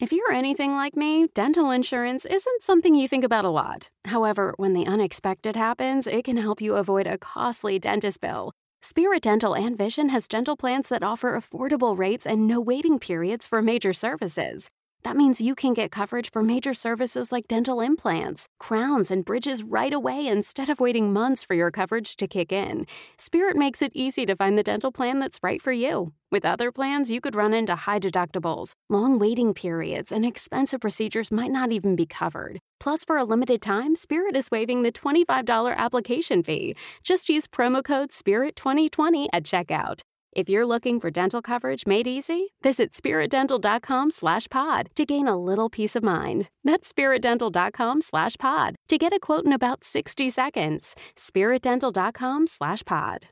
If you're anything like me, dental insurance isn't something you think about a lot. However, when the unexpected happens, it can help you avoid a costly dentist bill. Spirit Dental and Vision has dental plans that offer affordable rates and no waiting periods for major services. That means you can get coverage for major services like dental implants, crowns, and bridges right away instead of waiting months for your coverage to kick in. Spirit makes it easy to find the dental plan that's right for you. With other plans, you could run into high deductibles, long waiting periods, and expensive procedures might not even be covered. Plus, for a limited time, Spirit is waiving the $25 application fee. Just use promo code SPIRIT2020 at checkout. If you're looking for dental coverage made easy, visit spiritdental.com slash pod to gain a little peace of mind. That's spiritdental.com slash pod to get a quote in about 60 seconds. spiritdental.com slash pod.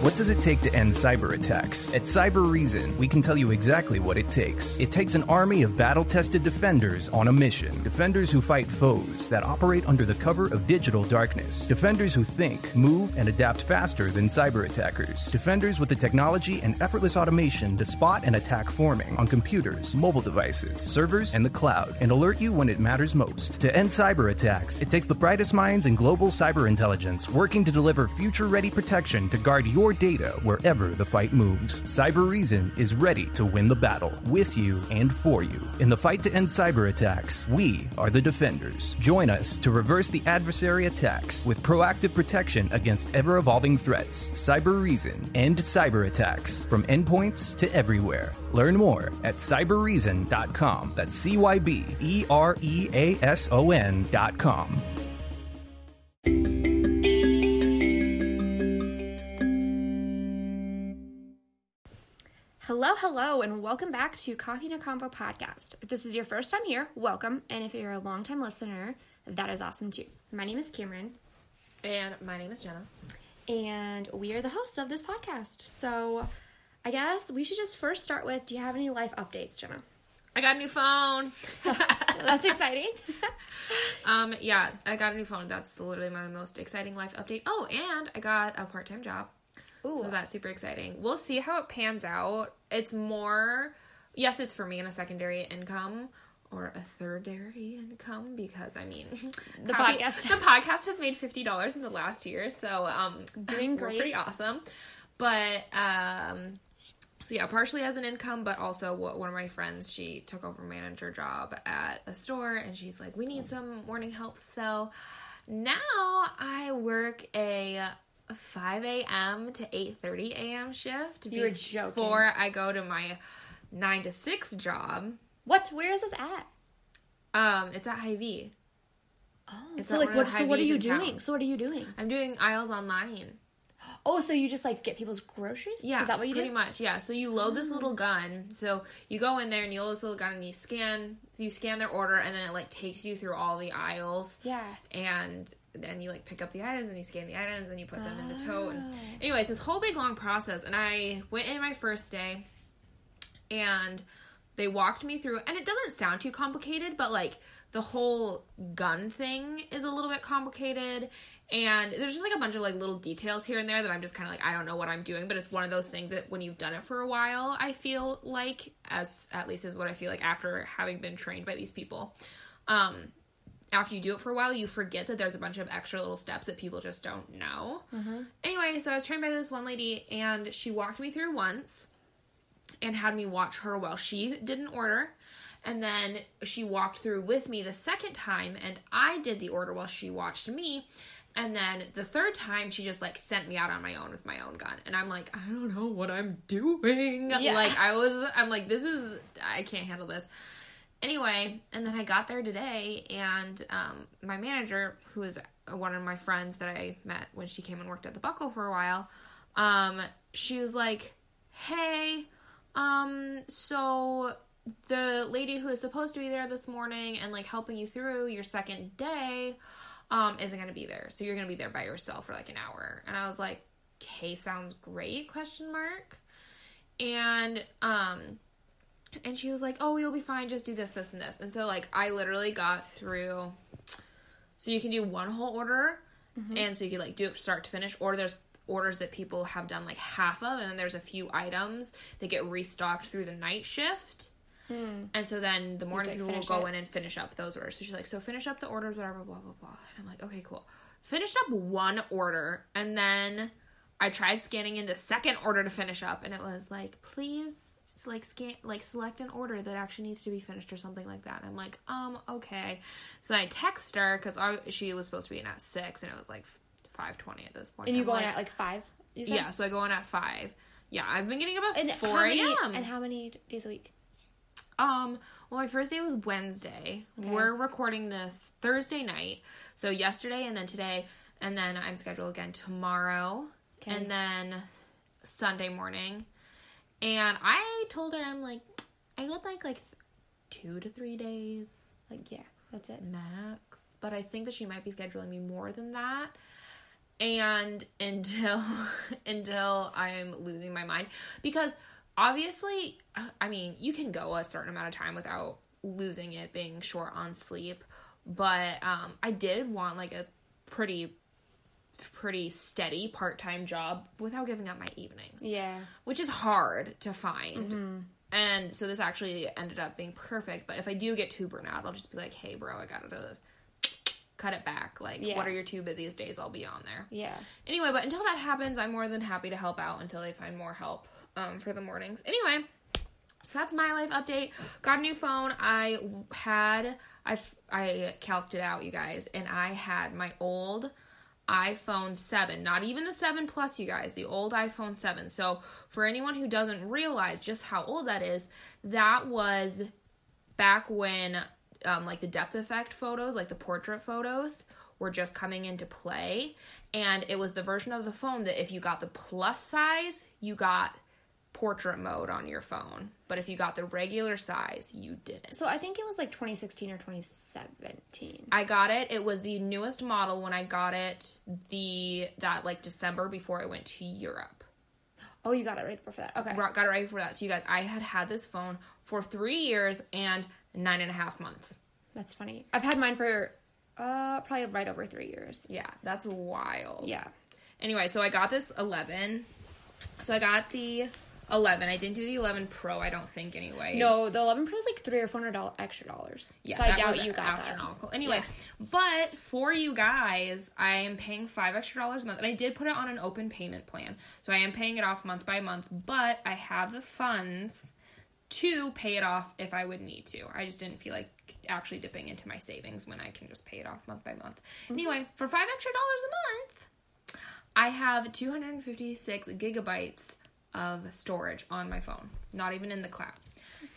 What does it take to end cyber attacks? At Cybereason, we can tell you exactly what it takes. It takes an army of battle tested defenders on a mission. Defenders who fight foes that operate under the cover of digital darkness. Defenders who think, move, and adapt faster than cyber attackers. Defenders with the technology and effortless automation to spot and attack forming on computers, mobile devices, servers, and the cloud, and alert you when it matters most. To end cyber attacks, it takes the brightest minds in global cyber intelligence working to deliver future ready protection to guard your data wherever the fight moves. Cybereason is ready to win the battle with you and for you. In the fight to end cyber attacks, we are the defenders. Join us to reverse the adversary attacks with proactive protection against ever evolving threats. Cybereason end cyber attacks from endpoints to everywhere. Learn more at cybereason.com. That's C Y B E R E A S O N.com. Hello, hello, and welcome back to Coffee and a Combo podcast. If this is your first time here, welcome. And if you're a longtime listener, that is awesome too. My name is Cameron, And my name is Jenna. and we are the hosts of this podcast. So I guess we should just first start with do you have any life updates, Jenna? I got a new phone. That's exciting. um, yeah, I got a new phone. That's literally my most exciting life update. Oh, and I got a part time job. Ooh. So that's super exciting. We'll see how it pans out. It's more, yes, it's for me in a secondary income or a thirdary income because I mean The copy- podcast. the podcast has made fifty dollars in the last year, so um, Doing great. pretty awesome. But um, so yeah, partially as an income, but also one of my friends she took over manager job at a store, and she's like, we need some morning help. So now I work a 5 a.m. to 8:30 a.m. shift. You were joking. Before I go to my nine to six job. what? Where is this at? Um, it's at Hy-Vee. Oh, It's so like what? So what are you in town. doing? So what are you doing? I'm doing aisles online. Oh, so you just like get people's groceries? Yeah, is that what you pretty do? much. Yeah, so you load this little gun. So you go in there and you load this little gun and you scan. You scan their order and then it like takes you through all the aisles. Yeah. And then you like pick up the items and you scan the items and you put them in the tote. And Oh. anyways, this whole big long process. And I went in my first day, and they walked me through. And it doesn't sound too complicated, but like the whole gun thing is a little bit complicated. And there's just like a bunch of like little details here and there that I'm just kind of like I don't know what I'm doing, but it's one of those things that when you've done it for a while, I feel like as at least is what I feel like after having been trained by these people. Um, after you do it for a while, you forget that there's a bunch of extra little steps that people just don't know. Mm-hmm. Anyway, so I was trained by this one lady, and she walked me through once and had me watch her while she did an order. And then she walked through with me the second time, and I did the order while she watched me. And then the third time, she just like sent me out on my own with my own gun. And I'm like, I don't know what I'm doing. Yeah. Like, I was, I'm like, this is, I can't handle this anyway, and then I got there today, and um, my manager, who is one of my friends that I met when she came and worked at the Buckle for a while, um, she was like, "Hey, um, so the lady who is supposed to be there this morning and like helping you through your second day, um, isn't gonna be there, so you're gonna be there by yourself for like an hour." And I was like, "Okay, sounds great?" Question mark. And um and she was like, "Oh, you'll be fine. Just do this, this, and this." And so, like, I literally got through. So you can do one whole order, and so you can like do it start to finish. Or there's orders that people have done like half of, and then there's a few items that get restocked through the night shift. And so then the morning people will go it. in and finish up those orders. So she's like, so finish up the orders, whatever, blah blah blah. And I'm like, okay, cool. Finished up one order, and then I tried scanning in the second order to finish up, and it was like, please, like scan, like select an order that actually needs to be finished or something like that. And I'm like, um, okay. So I text her because she was supposed to be in at six, and it was like five twenty at this point. And you I'm go in like, at like five? Yeah. So I go in at five. Yeah, I've been getting about And four a.m. And how many days a week? Um, well, my first day was Wednesday. We're recording this Thursday night. So yesterday and then today, and then I'm scheduled again tomorrow, Okay. and then Sunday morning. And I told her I'm like, I would like like two to three days Like, yeah, that's it. max, but I think that she might be scheduling me more than that. And until until I'm losing my mind because obviously I mean, you can go a certain amount of time without losing it being short on sleep, but um I did want like a pretty pretty steady part-time job without giving up my evenings Yeah. which is hard to find. And so this actually ended up being perfect. But if I do get too burnt out, I'll just be like, hey, bro, I gotta cut it back. Like, Yeah. what are your two busiest days? I'll be on there. Yeah. Anyway, but until that happens, I'm more than happy to help out until they find more help um, for the mornings. Anyway, so that's my life update. Got a new phone. I had I I calced it out, you guys, and I had my old iPhone 7, not even the 7 Plus, you guys, the old iPhone 7. So, for anyone who doesn't realize just how old that is, that was back when um, like the depth effect photos, like the portrait photos, were just coming into play. And it was the version of the phone that if you got the plus size, you got portrait mode on your phone. But if you got the regular size, you didn't. So I think it was like 2016 or 2017. I got it. It was the newest model when I got it the that like December before I went to Europe. Oh, you got it right before that. Okay. Got got it right before that. So you guys, I had had this phone for three years and nine and a half months. That's funny. I've had mine for uh probably right over three years. Yeah, that's wild. Yeah. Anyway, so I got this 11. So I got the 11. I didn't do the 11 Pro, I don't think anyway. No, the 11 Pro is like three or four hundred dollars extra dollars. Yeah, so I that doubt you got astronomical. Anyway, Yeah. but for you guys, I am paying five extra dollars a month, and I did put it on an open payment plan, so I am paying it off month by month. But I have the funds to pay it off if I would need to. I just didn't feel like actually dipping into my savings when I can just pay it off month by month. Mm-hmm. Anyway, for five extra dollars a month, I have 256 gigabytes of storage on my phone, not even in the cloud.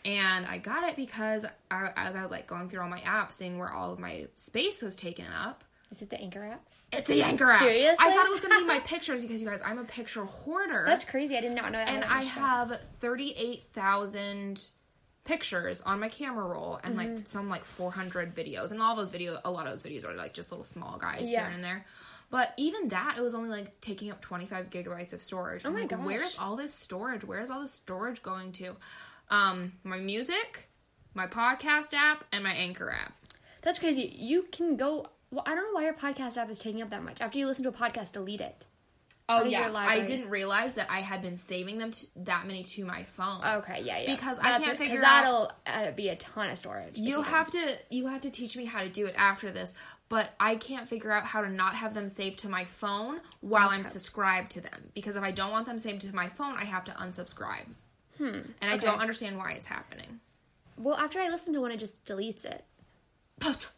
And I got it because I, as I was like going through all my apps, seeing where all of my space was taken up. Is it the Anchor app? It's the Anchor app. Seriously? I thought it was going to be my pictures because you guys, I'm a picture hoarder. That's crazy. I did not know that. and I have 38,000 pictures on my camera roll and Mm-hmm. like some like 400 videos. And all those videos, a lot of those videos are like just little small guys Yeah. here and there. But even that, it was only like taking up 25 gigabytes of storage. Oh my like, gosh. Where's all this storage? Where's all this storage going to? Um, my music, my podcast app, and my Anchor app. That's crazy. You can go. Well, I don't know why your podcast app is taking up that much. After you listen to a podcast, delete it. Oh yeah, I didn't realize that I had been saving them to, that many to my phone. Okay, yeah, yeah. Because I can't it, figure 'cause out- that'll uh, be a ton of storage. You'll you have to you have to teach me how to do it after this, but I can't figure out how to not have them saved to my phone while I'm subscribed to them. Because if I don't want them saved to my phone, I have to unsubscribe. Hmm. And I okay. don't understand why it's happening. Well, after I listen to one, it just deletes it. But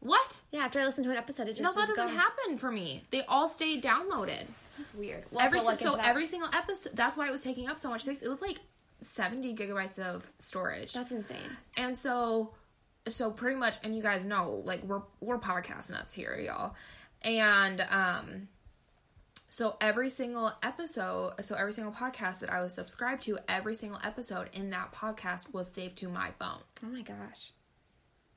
what? Yeah, after I listen to an episode, it just No, that doesn't gone. happen for me. They all stay downloaded. That's weird. We'll every so that. every single episode. That's why it was taking up so much space. It was like seventy gigabytes of storage. That's insane. And so so pretty much and you guys know like we're we're podcast nuts here, y'all. And um so every single episode, so every single podcast that I was subscribed to, every single episode in that podcast was saved to my phone. Oh my gosh,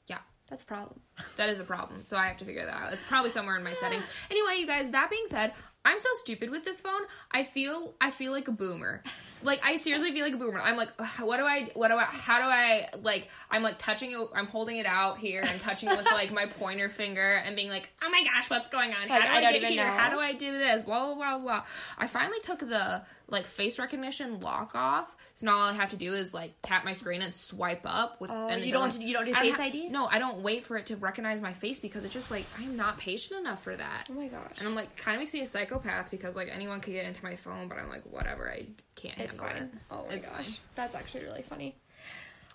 Yeah. that's a problem. That is a problem. So I have to figure that out. It's probably somewhere in my settings. Anyway, you guys, that being said, I'm so stupid with this phone. I feel I feel like a boomer. Like I seriously feel like a boomer. I'm like, what do I, what do I, how do I, like, I'm like touching it, I'm holding it out here and touching it with like my pointer finger and being like, oh my gosh, what's going on? How Like, do I I, don't get even here? know. How do I do this? Blah blah blah blah. I finally took the like face recognition lock off, so now all I have to do is like tap my screen and swipe up with. Oh, and Oh, you don't like- you don't do I Face ha- ID? No, I don't wait for it to recognize my face because it's just like I'm not patient enough for that. Oh my gosh. And I'm like, kind of makes me a psychopath because like anyone could get into my phone, but I'm like, whatever, I can't It's fine. it. Oh my It's gosh. fine. That's actually really funny.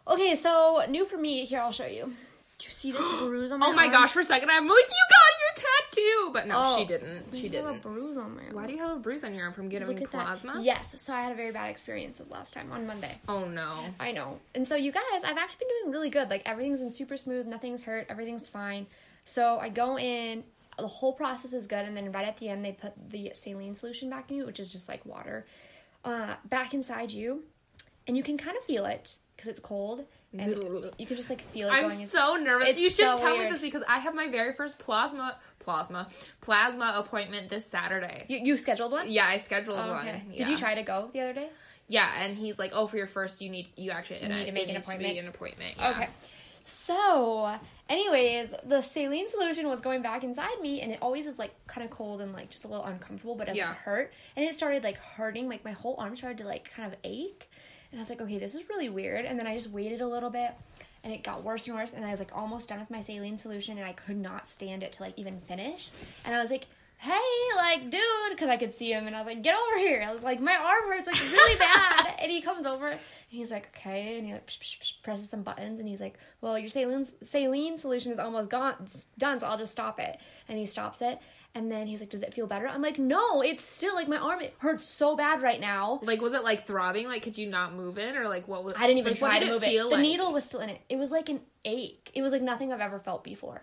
Okay, so new for me. Here, I'll show you. Do you see this bruise on my arm? Oh my arm? gosh! For a second, I'm like, you got your tattoo, but no, Oh. she didn't. She just have a didn't. bruise on my arm. Why do you have a bruise on your arm from getting plasma? that. Yes, so I had a very bad experiences last time on Monday. Oh no. I know. And so you guys, I've actually been doing really good. Like everything's been super smooth, nothing's hurt, everything's fine. So I go in, the whole process is good, and then right at the end they put the saline solution back in you, which is just like water, uh, back inside you, and you can kind of feel it because it's cold, and you can just like feel it I'm going. in- so nervous. It's you should so tell me this because I have my very first plasma, plasma, plasma appointment this Saturday. you, you scheduled one? Yeah, I scheduled Oh, one. okay. Yeah. Did you try to go the other day? Yeah, and he's like, "Oh, for your first, you need you actually it, need to make an needs to be appointment. an appointment." Yeah. Okay. So, anyways, the saline solution was going back inside me, and it always is like kind of cold and like just a little uncomfortable, but it doesn't Yeah. hurt. And it started like hurting, like my whole arm started to like kind of ache. And I was like, okay, this is really weird. And then I just waited a little bit, and it got worse and worse. And I was like almost done with my saline solution, and I could not stand it to like even finish. And I was like, hey, like, dude, because I could see him, and I was like, get over here. I was like, my arm hurts like really bad. and he comes over, and he's like, okay, and he like psh, psh, psh, presses some buttons, and he's like, well, your saline saline solution is almost gone, done, so I'll just stop it. And he stops it, and then he's like, does it feel better? I'm like, no, it's still like my arm it hurts so bad right now. Like, was it like throbbing? Like, could you not move it, or like what was? I didn't even like, try to move it. feel The like? needle was still in it. It was like an ache. It was like nothing I've ever felt before.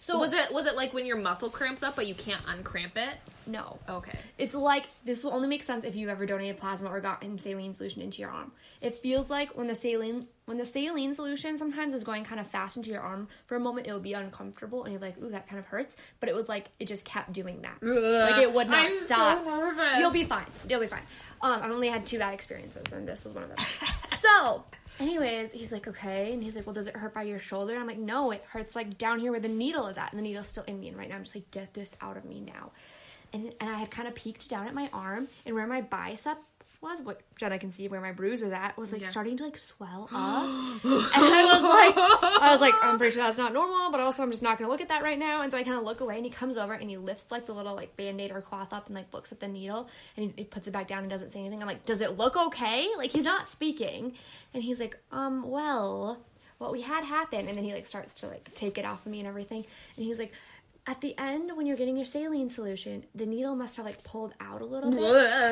So Was it was it like when your muscle cramps up, but you can't uncramp it? no. Okay. It's like this will only make sense if you've ever donated plasma or gotten saline solution into your arm. It feels like when the saline when the saline solution sometimes is going kind of fast into your arm for a moment, it'll be uncomfortable and you're like, ooh, that kind of hurts. But it was like it just kept doing that. Like it would not I'm so stop. nervous. You'll be fine. You'll be fine. Um, I've only had two bad experiences, and this was one of them. so, anyways, he's like, okay, and he's like, well, does it hurt by your shoulder? And I'm like, no, it hurts like down here where the needle is at, and the needle's still in me. And right now, I'm just like, get this out of me now. And and I had kind of peeked down at my arm, and where my bicep was, what Jenna can see where my bruise is at, was like Yeah. starting to like swell up. and I was like, I was like, I'm pretty sure that's not normal, but also I'm just not gonna look at that right now. And so I kind of look away, and he comes over and he lifts like the little like band aid or cloth up and like looks at the needle and he, he puts it back down and doesn't say anything. I'm like, does it look okay? Like he's not speaking, and he's like, um, well, what we had happen, and then he like starts to like take it off of me and everything, and he's like. At the end, when you're getting your saline solution, the needle must have like pulled out a little bit,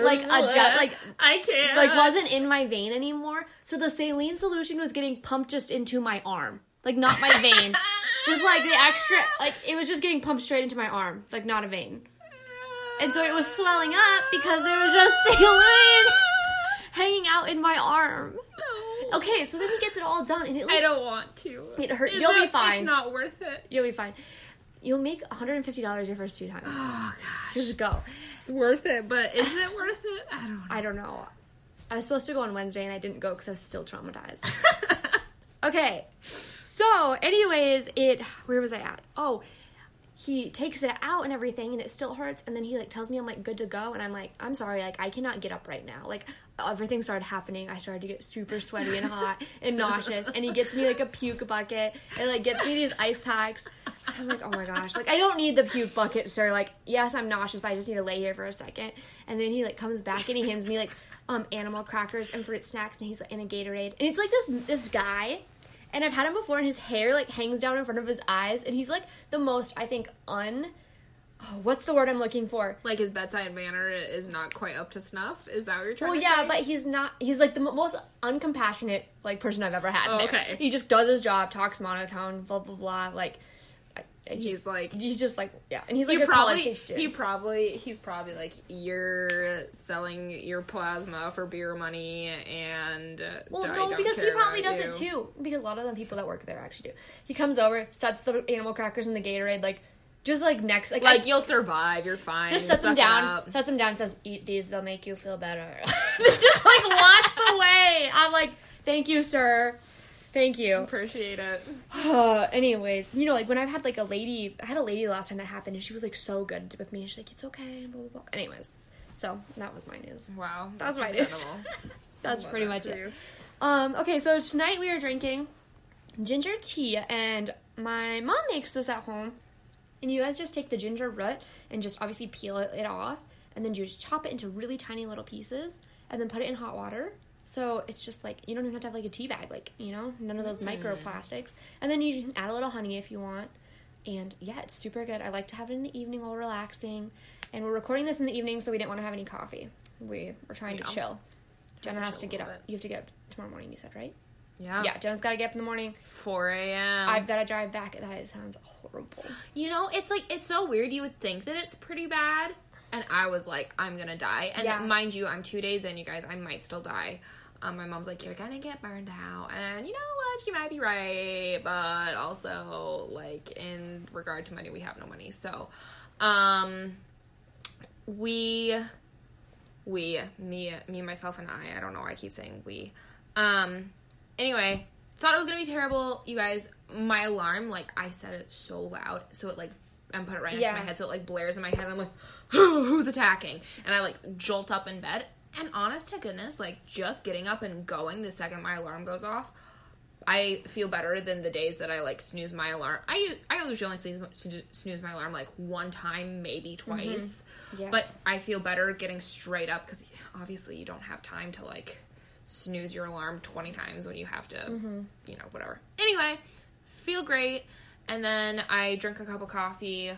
like a jet like I can't. like wasn't in my vein anymore. So the saline solution was getting pumped just into my arm. Like not my vein. just like the extra like it was just getting pumped straight into my arm, like not a vein. And so it was swelling up because there was just saline hanging out in my arm. Okay, so then he gets it all done and it Like, I don't want to. It hurt- It's you'll be fine. It's not worth it. you'll be fine. You'll make $150 your first two times. Oh gosh, Just go. it's worth it, but is it worth it? I don't know. I don't know. I was supposed to go on Wednesday and I didn't go because I was still traumatized. okay. So, anyways, it where was I at? Oh, he takes it out and everything and it still hurts and then he like tells me I'm like good to go and I'm like I'm sorry like I cannot get up right now. Like everything started happening. I started to get super sweaty and hot and nauseous and he gets me like a puke bucket and like gets me these ice packs. And I'm like, "Oh my gosh. Like I don't need the puke bucket, sir. Like yes, I'm nauseous, but I just need to lay here for a second. And then he like comes back and he hands me like um animal crackers and fruit snacks and he's like in a Gatorade. And it's like this this guy and I've had him before, and his hair like hangs down in front of his eyes, and he's like the most I think un. Oh, what's the word I'm looking for? Like his bedside manner is not quite up to snuff. Is that what you're trying? Well, to yeah, say? but he's not. He's like the mo- most uncompassionate like person I've ever had. Oh, okay. He just does his job, talks monotone, blah blah blah. Like, I, I He's like- he's just like yeah, and he's like a college probably student. he probably he's probably like you're selling your plasma for beer money and uh, Well, no, because he probably does it too. Because a lot of the people that work there actually do. He comes over, sets the animal crackers in the Gatorade, like Just like next, like, Like I, you'll survive. You're fine. just sets them down, up. sets them down, says, "Eat these; they'll make you feel better." just like walks away. I'm like, "Thank you, sir. Thank you." Appreciate it. Uh, anyways, you know, like when I've had like a lady, I had a lady last time that happened, and she was like so good with me. And she's like, "It's okay." Blah blah blah. Anyways, so that was my news. Wow, That's my news. That's pretty that much for it. Um, okay, so tonight we are drinking ginger tea, and my mom makes this at home. And you guys just take the ginger root and just obviously peel it, it off, and then you just chop it into really tiny little pieces, and then put it in hot water. So it's just like you don't even have to have like a tea bag, like you know, none of those microplastics. And then you can add a little honey if you want. And yeah, it's super good. I like to have it in the evening while relaxing. And we're recording this in the evening, so we didn't want to have any coffee. We were trying to Yeah. chill. Jenna to has to chill get up. bit. You have to get up tomorrow morning. You said right? Yeah. Yeah, Jenna's got to get up in the morning. 4 a.m. I've got to drive back. That sounds horrible. You know, it's like it's so weird. You would think that it's pretty bad, and I was like, I'm gonna die. And Yeah. mind you, I'm two days in, you guys. I might still die. Um, my mom's like, you're gonna get burned out, and you know what? She might be right, but also like in regard to money, we have no money. So, um, we, we, me, me, myself, and I. I don't know. why I keep saying we. Um. Anyway, thought it was gonna be terrible, you guys. My alarm, like I set it so loud, so it like and put it right next Yeah. to my head, so it like blares in my head. And I'm like, who's attacking? And I like jolt up in bed. And honest to goodness, like just getting up and going the second my alarm goes off, I feel better than the days that I like snooze my alarm. I I usually only snooze, snooze my alarm like one time, maybe mm-hmm. twice. Yeah. But I feel better getting straight up because obviously you don't have time to like snooze your alarm 20 times when you have to, mm-hmm. you know, whatever. Anyway, feel great. And then I drink a cup of coffee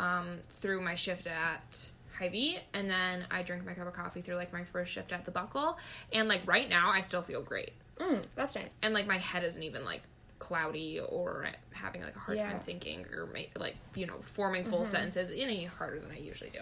um, through my shift at Hy-Vee, and then I drink my cup of coffee through like my first shift at the Buckle. And like right now, I still feel great Mm, that's nice. and like my head isn't even like cloudy or having like a hard Yeah. Mm-hmm. time thinking or like you know forming full sentences any harder than I usually do.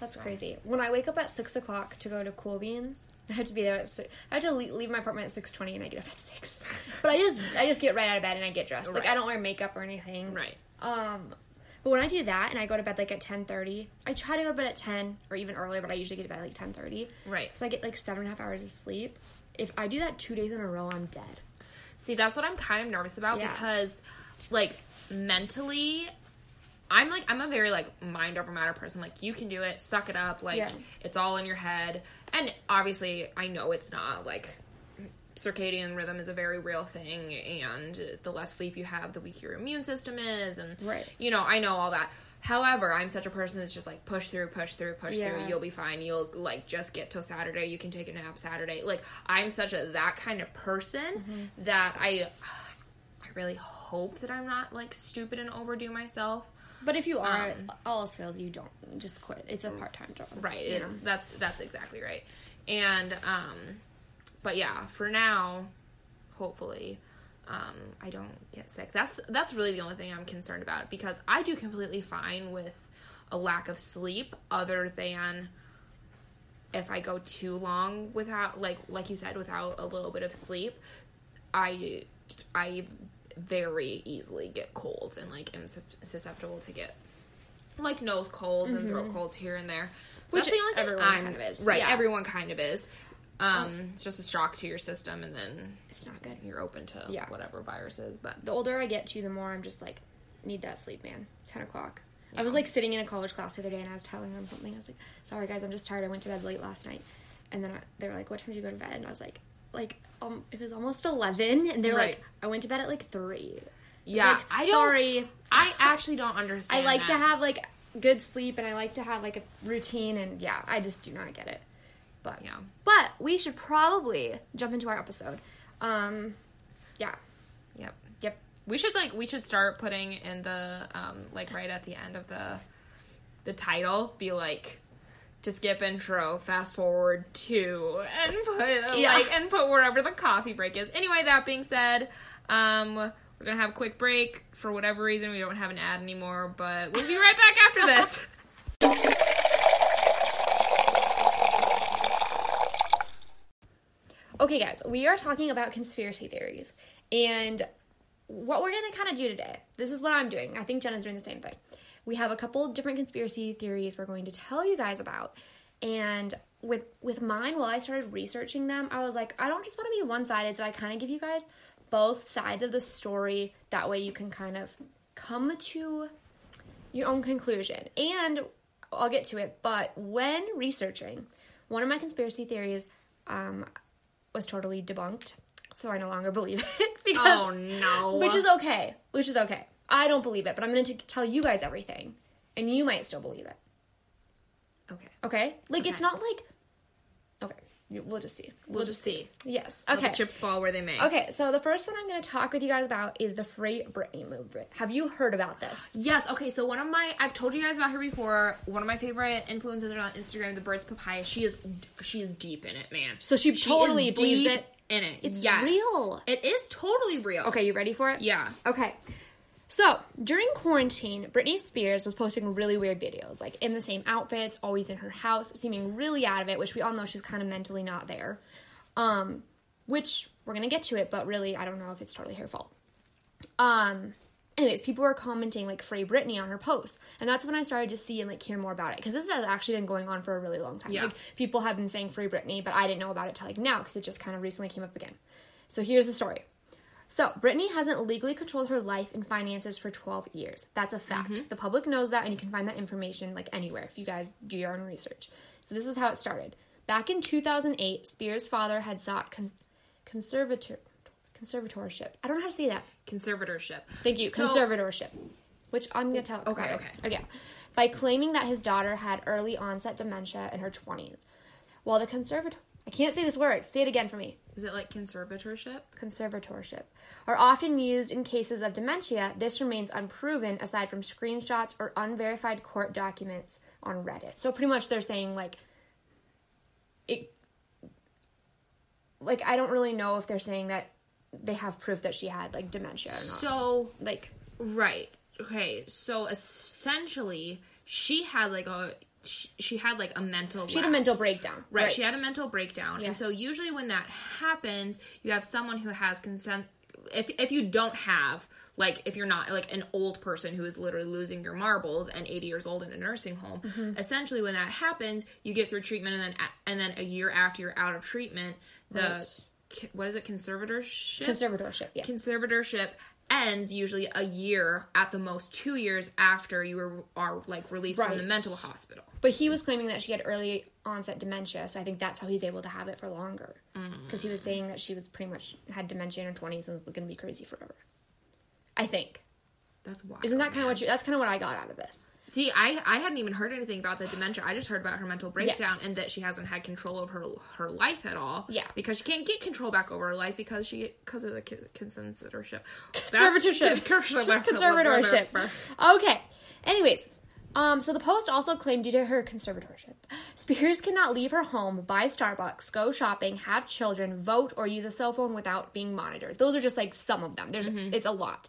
That's crazy. When I wake up at six o'clock to go to Cool Beans, I have to be there at six. I have to leave, leave my apartment at six twenty, and I get up at six. But I just I just get right out of bed and I get dressed. Like I don't wear makeup or anything. Right. Um, but when I do that and I go to bed like at ten thirty, I try to go to bed at ten or even earlier, but I usually get to bed at like ten thirty. Right. So I get like seven and a half hours of sleep. If I do that two days in a row, I'm dead. See, that's what I'm kind of nervous about Yeah. because like mentally I'm like I'm a very like mind over matter person. Like you can do it, suck it up, like Yeah. it's all in your head. And obviously I know it's not like circadian rhythm is a very real thing and the less sleep you have the weaker your immune system is and Right. you know i know all that. However i'm such a person that's just like push through push through push Yeah. through you'll be fine. You'll like just get till saturday. You can take a nap saturday. Like i'm such a that kind of person Mm-hmm. that i i really hope that i'm not like stupid and overdo myself. But if you are, Um, all else fails, you don't just quit. It's a part time job, right. it- that's that's exactly right. And um but yeah for now hopefully um i don't get sick that's that's really the only thing i'm concerned about because i do completely fine with a lack of sleep other than if i go too long without like like you said without a little bit of sleep i i very easily get colds and like am susceptible to get like nose colds and throat colds here and there. So Mm-hmm. Which that's the only thing everyone I'm- kind of is. Right, Yeah. everyone kind of is. Um, it's just a shock to your system, and then It's not good. you're open to Yeah. whatever viruses. But the older I get to, the more I'm just like, need that sleep, man. Ten o'clock. I was like sitting in a college class the other day, and I was telling them something. I was like, "Sorry guys, I'm just tired. I went to bed late last night." And then I, they were like, "What time did you go to bed?" And I was like, "Like, um, it was almost 11." And they're Right. like, "I went to bed at like 3. yeah, like, I don't. sorry. I actually don't understand. I like to have like good sleep, and I like to have like a routine, and yeah, I just do not get it. But Yeah. but we should probably jump into our episode. Um, yeah, Yep. yep. We should like we should start putting in the um like right at the end of the the title be like to skip intro, fast forward to and put Yeah. like and put wherever the coffee break is. Anyway, that being said, um we're gonna have a quick break for whatever reason we don't have an ad anymore, but we'll be right back after this. Okay, guys, we are talking about conspiracy theories. And what we're going to kind of do today, this is what I'm doing. I think Jenna's doing the same thing. we have a couple different conspiracy theories we're going to tell you guys about. And with with mine, while I started researching them, I was like, I don't just want to be one sided, so I kind of give you guys both sides of the story. That way, you can kind of come to your own conclusion. And I'll get to it, but when researching, one of my conspiracy theories um, was totally debunked, so I no longer believe it. Oh, because, Oh no. Which is okay. Which is okay. I don't believe it, but I'm going to tell you guys everything, and you might still believe it. okay. Okay? Like it's not like. We'll just see. We'll just see. Yes. Okay. the chips fall where they may. Okay, so the first one I'm going to talk with you guys about is the Free Britney movement. Have you heard about this? Yes. Okay. So one of my, I've told you guys about her before. One of my favorite influencers on Instagram, the Birds Papaya. She is, she is deep in it, man. So she totally is believes deep it. in it. It's yes. real. It is totally real. Okay, you ready for it? Yeah. Okay. So, during quarantine, Britney Spears was posting really weird videos, like in the same outfits, always in her house, seeming really out of it, which we all know she's kind of mentally not there. Um, which we're going to get to it, but really, I don't know if it's totally her fault. Um, anyways, people were commenting like free Britney on her posts, and that's when I started to see and like hear more about it because this has actually been going on for a really long time. Yeah. Like people have been saying free Britney, but I didn't know about it till like now because it just kind of recently came up again. So here's the story. So, Britney hasn't legally controlled her life and finances for 12 years. That's a fact. Mm-hmm. The public knows that, and you can find that information like anywhere if you guys do your own research. So, this is how it started. Back in 2008, Spears' father had sought con- conservator- conservatorship. I don't know how to say that. Conservatorship. Thank you. So- conservatorship. Which I'm going to tell. Okay, okay. Okay. By claiming that his daughter had early onset dementia in her 20s. While the conservator. I can't say this word. Say it again for me Is it like conservatorship? conservatorship are often used in cases of dementia, this remains unproven aside from screenshots or unverified court documents on Reddit. So pretty much they're saying like it like I don't really know if they're saying that they have proof that she had like dementia or not. So like Right. Okay. So essentially, she had like a she, she had like a mental she had a mental breakdown. Right. She had a mental breakdown, Yeah. and so usually when that happens, you have someone who has consent. If if you don't have like if you're not like an old person who is literally losing your marbles and 80 years old in a nursing home, Mm-hmm. essentially when that happens, you get through treatment and then and then a year after you're out of treatment, the Right. what is it conservatorship? conservatorship, yeah. conservatorship ends usually a year at the most two years after you were are like released from the mental hospital But he was claiming that she had early onset dementia, so I think that's how he's able to have it for longer. Mm. Because he was saying that she was pretty much had dementia in her twenties and was going to be crazy forever. I think. That's wild Isn't that kind of what you? That's kind of what I got out of this. see i i hadn't even heard anything about the dementia i just heard about her mental breakdown Yes. and that she hasn't had control of her her life at all Yeah. because she can't get control back over her life because she because of the con- conservatorship Conservatorship. Conservatorship. Okay. Anyways, um, so the post also claimed due to her conservatorship, Spears cannot leave her home, buy Starbucks, go shopping, have children, vote, or use a cell phone without being monitored. Those are just like some of them. There's it's a lot.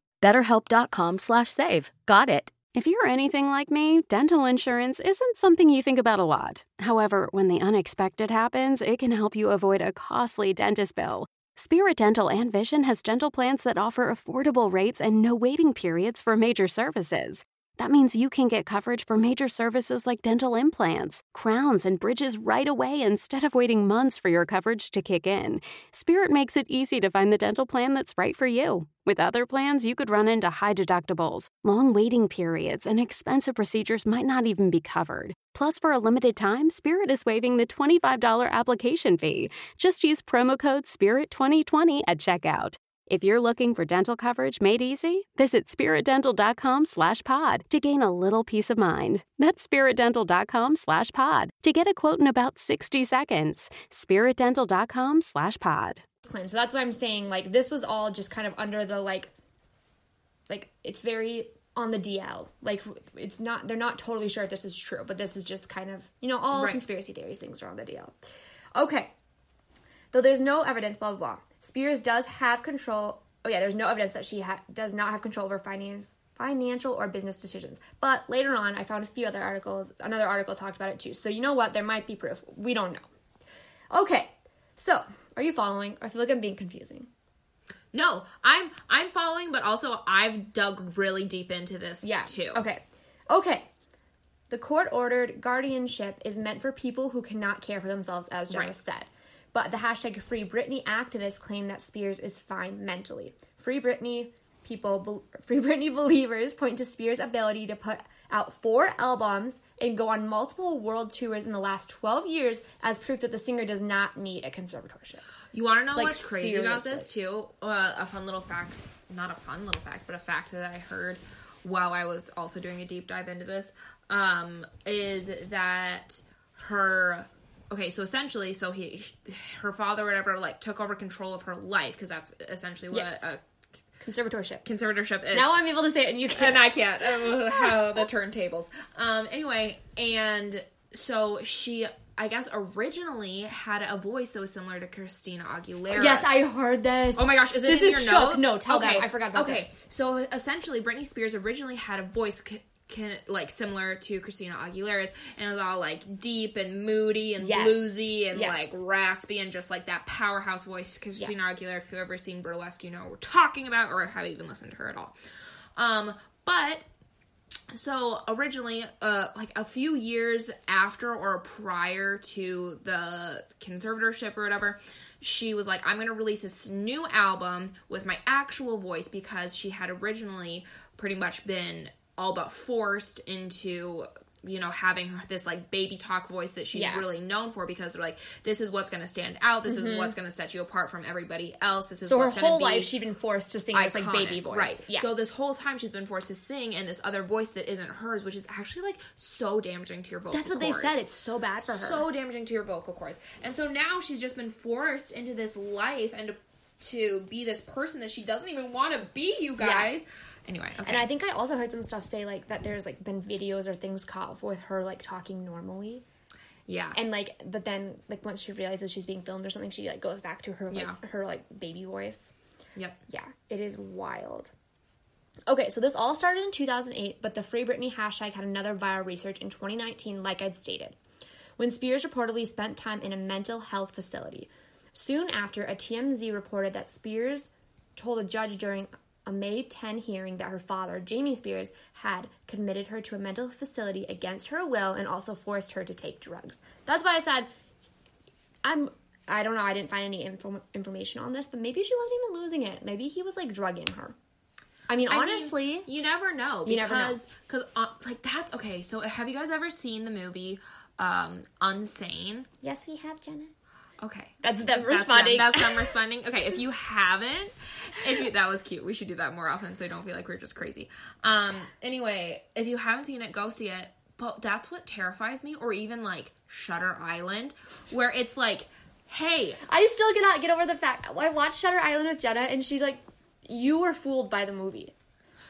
BetterHelp.com slash save. Got it. If you're anything like me, dental insurance isn't something you think about a lot. However, when the unexpected happens, it can help you avoid a costly dentist bill. Spirit Dental and Vision has dental plans that offer affordable rates and no waiting periods for major services. That means you can get coverage for major services like dental implants, crowns, and bridges right away instead of waiting months for your coverage to kick in. Spirit makes it easy to find the dental plan that's right for you. With other plans, you could run into high deductibles, long waiting periods, and expensive procedures might not even be covered. Plus, for a limited time, Spirit is waiving the $25 application fee. Just use promo code SPIRIT2020 at checkout. If you're looking for dental coverage made easy, visit spiritdental.com slash pod to gain a little peace of mind. That's spiritdental.com slash pod to get a quote in about 60 seconds. spiritdental.com slash pod. claims. So that's why I'm saying like this was all just kind of under the like like it's very on the DL. Like it's not they're not totally sure if this is true, but this is just kind of you know all Right. conspiracy theories things are on the DL. Okay, though there's no evidence, blah blah blah. Spears does have control. Oh yeah, there's no evidence that she ha- does not have control over finance, financial or business decisions. But later on, I found a few other articles. Another article talked about it too. So you know what? There might be proof. We don't know. Okay, so are you following? I feel like I'm being confusing. No, I'm I'm following, but also I've dug really deep into this Yeah. too. Okay. Okay. The court ordered guardianship is meant for people who cannot care for themselves, as Jenna Right. said. But the hashtag Free Britney activists claim that Spears is fine mentally. Free Britney people, Free Britney believers point to Spears' ability to put out four albums and go on multiple world tours in the last 12 years as proof that the singer does not need a conservatorship. You want to know Like, what's crazy about this too? Uh, a fun little fact, not a fun little fact, but a fact that I heard while I was also doing a deep dive into this, um, is that her. Okay, so essentially, so he, her father, whatever, like took over control of her life because that's essentially what Yes. a Conservatorship. conservatorship is. Now I'm able to say it and you can't. I can't. How the turntables. Um. Anyway, and so she, I guess, originally had a voice that was similar to Christina Aguilera. Yes, I heard this. Oh my gosh, is it This in is your shook. notes? No, tell them. I forgot about okay. this. so essentially, Britney Spears originally had a voice can, like similar to Christina Aguilera's, and it was all like deep and moody and Yes. bluesy and Yes. like raspy and just like that powerhouse voice. Christina Aguilera, if you've ever seen Burlesque, you know we're talking about, or have even listened to her at all. Um, but so originally uh like a few years after or prior to the conservatorship or whatever she was like i'm gonna release this new album with my actual voice because she had originally pretty much been all but forced into you know having this like baby talk voice that she's Yeah. really known for because they're like this is what's gonna stand out this is mm-hmm. what's gonna set you apart from everybody else this is So her whole be life she'd been forced to sing this like baby voice. Right. Yeah. So this whole time she's been forced to sing in this other voice that isn't hers, which is actually like so damaging to your vocal That's what they said. It's so bad for her. so damaging to your vocal cords. And so now she's just been forced into this life and to, to be this person that she doesn't even want to be, you guys. Anyway, okay. and I think I also heard some stuff say like that there's like been videos or things caught with her like talking normally. yeah. And like but then like once she realizes she's being filmed or something, she like goes back to her like Yeah. her like baby voice. yep. Yeah, it is wild. Okay, so this all started in 2008, but the Free Britney hashtag had another viral research in 2019, like I'd stated, when Spears reportedly spent time in a mental health facility. Soon after, a TMZ reported that Spears told a judge during a May 10 hearing that her father, Jamie Spears, had committed her to a mental facility against her will and also forced her to take drugs. That's why I said I'm I don't know, I didn't find any info, information on this, but maybe she wasn't even losing it. Maybe he was like drugging her. I mean, I mean, honestly, you never know You never know. because because uh, like that's okay. So have you guys ever seen the movie um Unsane? yes, we have Jenna. Okay. That's them That's responding. them, that's them responding. Okay, if you haven't, if you that was cute. We should do that more often so you don't feel like we're just crazy. Um anyway, if you haven't seen it, go see it. But that's what terrifies me or even like Shutter Island where it's like, "Hey, I still cannot get over the fact I watched Shutter Island with Jenna, and she's like, "You were fooled by the movie."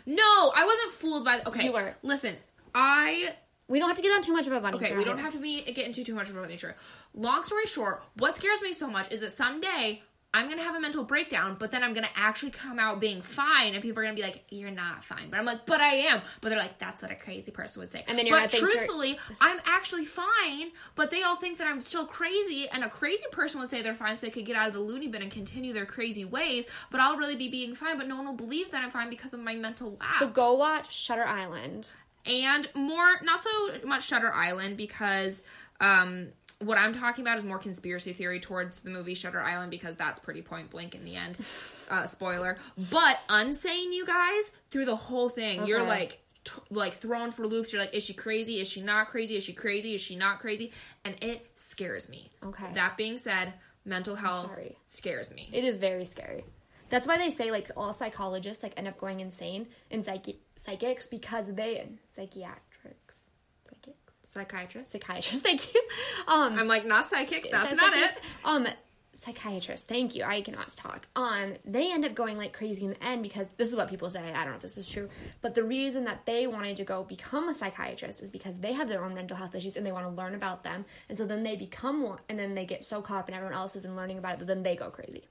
no, I wasn't fooled by the- okay. You were. Listen, I We don't have to get on too much of a bunny Okay, trail we don't have to be get into too much of a nature. Long story short, what scares me so much is that someday I'm gonna have a mental breakdown, but then I'm gonna actually come out being fine, and people are gonna be like, "You're not fine," but I'm like, "But I am." But they're like, "That's what a crazy person would say." And then you're but gonna you're- truthfully, I'm actually fine, but they all think that I'm still crazy, and a crazy person would say they're fine, so they could get out of the loony bin and continue their crazy ways. But I'll really be being fine, but no one will believe that I'm fine because of my mental lapse So go watch Shutter Island. And more not so much Shutter Island because um what I'm talking about is more conspiracy theory towards the movie Shutter Island because that's pretty point blank in the end. Uh, spoiler. But unsane, you guys, through the whole thing, you're like t- like thrown for loops. You're like, is she crazy? Is she not crazy? Is she crazy? Is she not crazy? And it scares me. Okay. That being said, mental health scares me. It is very scary. That's why they say like all psychologists like end up going insane and psychi- psychics because they psychiatrics, psychics, Psychiatrist. psychiatrists. Thank you. Um, I'm like not psychic. That's not it. Um, psychiatrist. Thank you. I cannot talk. Um, they end up going like crazy in the end because this is what people say. I don't know if this is true, but the reason that they wanted to go become a psychiatrist is because they have their own mental health issues and they want to learn about them. And so then they become one, and then they get so caught up in everyone else's and learning about it that then they go crazy.